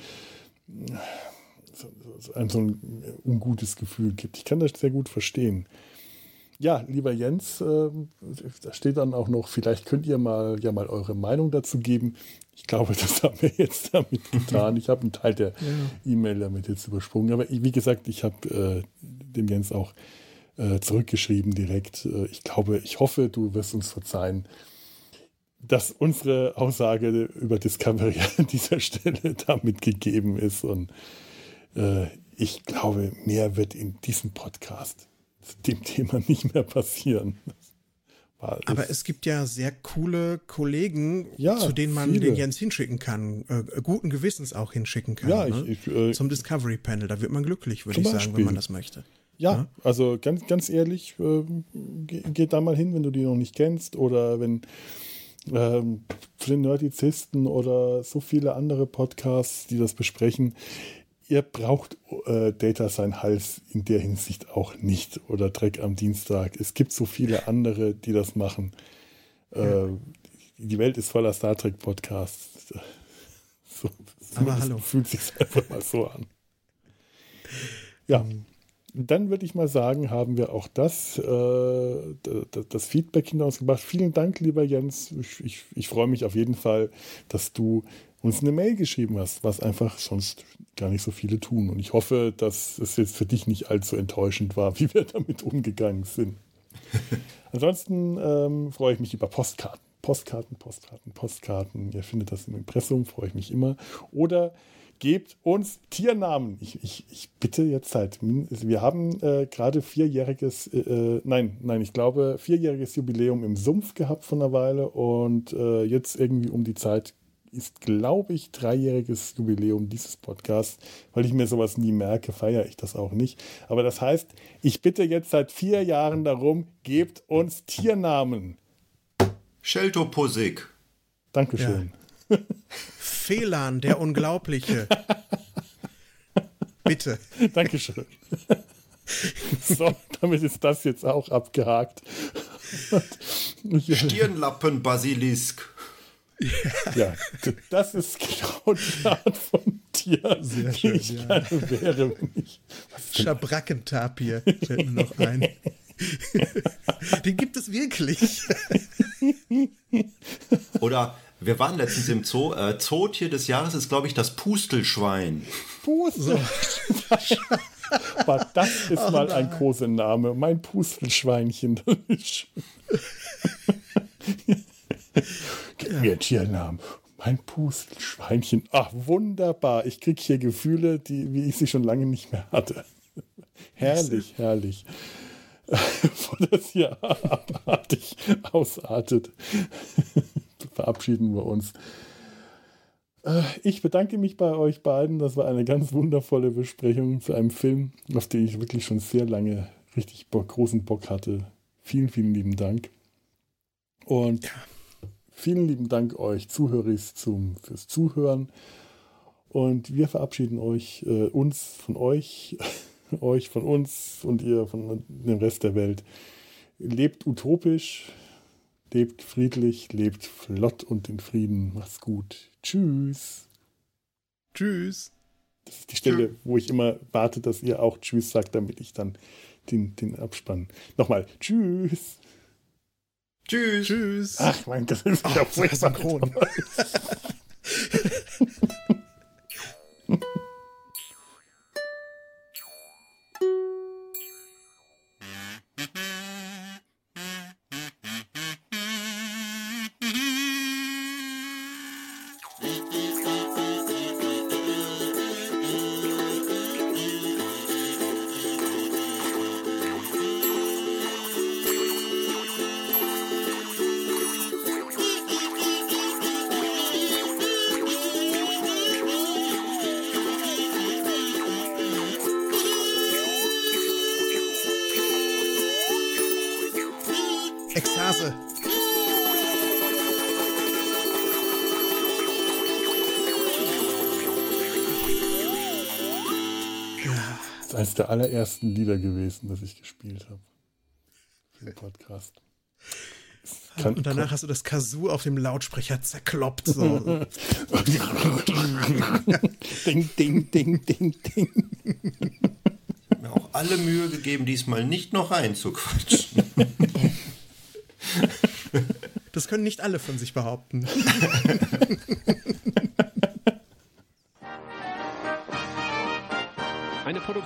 so, so, ein, so ein ungutes Gefühl gibt. Ich kann das sehr gut verstehen. Ja, lieber Jens, äh, da steht dann auch noch, vielleicht könnt ihr mal ja mal eure Meinung dazu geben. Ich glaube, *laughs* das haben wir jetzt damit getan. Ich habe einen Teil der ja. E-Mail damit jetzt übersprungen. Aber wie gesagt, ich habe äh, dem Jens auch äh, zurückgeschrieben direkt. Äh, ich glaube, ich hoffe, du wirst uns verzeihen, dass unsere Aussage über Discovery *laughs* an dieser Stelle damit gegeben ist. Und äh, ich glaube, mehr wird in diesem Podcast dem Thema nicht mehr passieren. Aber es gibt ja sehr coole Kollegen, ja, zu denen man viele. den Jens hinschicken kann, äh, guten Gewissens auch hinschicken kann. Ja, ne? ich, äh, Zum Discovery Panel, da wird man glücklich, würde ich Beispiel. sagen, wenn man das möchte. Ja, ja? also ganz, ganz ehrlich, äh, geh, geh, da mal hin, wenn du die noch nicht kennst oder wenn ähm, für den Nerdizisten oder so viele andere Podcasts, die das besprechen ihr braucht äh, Data sein Hals in der Hinsicht auch nicht oder Dreck am Dienstag. Es gibt so viele andere, die das machen. Äh, die Welt ist voller Star Trek Podcasts. *laughs* So, Aber hallo. Fühlt sich einfach mal so an. Ja. Dann würde ich mal sagen, haben wir auch das, äh, das Feedback hinter uns gebracht. Vielen Dank, lieber Jens. Ich, ich, ich freue mich auf jeden Fall, dass du uns eine Mail geschrieben hast, was einfach sonst gar nicht so viele tun. Und ich hoffe, dass es jetzt für dich nicht allzu enttäuschend war, *laughs* wie wir damit umgegangen sind. *laughs* Ansonsten ähm, freue ich mich über Postkarten. Postkarten, Postkarten, Postkarten. Ihr findet das im Impressum, freue ich mich immer. Oder gebt uns Tiernamen. Ich, ich, ich bitte jetzt halt. Wir haben äh, gerade vierjähriges, äh, äh, nein, nein, ich glaube, vierjähriges Jubiläum im Sumpf gehabt von einer Weile und äh, jetzt irgendwie um die Zeit ist, glaube ich, dreijähriges Jubiläum dieses Podcasts. Weil ich mir sowas nie merke, feiere ich das auch nicht. Aber das heißt, ich bitte jetzt seit vier Jahren darum, gebt uns Tiernamen. Sheltoposik. Dankeschön. Ja. Felan, der Unglaubliche. *laughs* Bitte. Dankeschön. *laughs* So, damit ist das jetzt auch abgehakt. Stirnlappen-Basilisk. Ja. *laughs* das ist genau die Art von Tier, Sehr schön, die ich ja. gerne wäre. Ich, Schabrackentapir fällt mir noch ein. *laughs* Den gibt es wirklich. *laughs* Oder wir waren letztens im Zoo. Äh, Zootier des Jahres ist, glaube ich, das Pustelschwein. Pustelschwein. Aber das ist oh, mal nein. ein Kosename. Mein Pustelschweinchen. Gib mir Tiernamen. Mein Pustelschweinchen. Ach, wunderbar. Ich kriege hier Gefühle, die, wie ich sie schon lange nicht mehr hatte. herrlich, herrlich. *laughs* Bevor das hier abartig ausartet, *laughs* verabschieden wir uns. Äh, ich bedanke mich bei euch beiden. Das war eine ganz wundervolle Besprechung zu einem Film, auf den ich wirklich schon sehr lange richtig großen Bock hatte. Vielen, vielen lieben Dank. Und vielen lieben Dank euch Zuhörer zum, fürs Zuhören. Und wir verabschieden euch, äh, uns von euch, *laughs* euch von uns und ihr von dem Rest der Welt. Lebt utopisch, lebt friedlich, lebt flott und in Frieden. Macht's gut. Tschüss. Tschüss. Das ist die Stelle, wo ich immer warte, dass ihr auch Tschüss sagt, damit ich dann den, den Abspann. Nochmal. Tschüss. Tschüss. Tschüss. Ach mein Gott, das ist ja furchtbar. Synchron. *laughs* der allerersten Lieder gewesen, das ich gespielt habe. Für den Podcast. Kann, und danach hast du das Kazoo auf dem Lautsprecher zerkloppt. So. *laughs* ding, ding, ding, ding, ding. Ich habe mir auch alle Mühe gegeben, diesmal nicht noch reinzuquatschen. Das können nicht alle von sich behaupten. *laughs*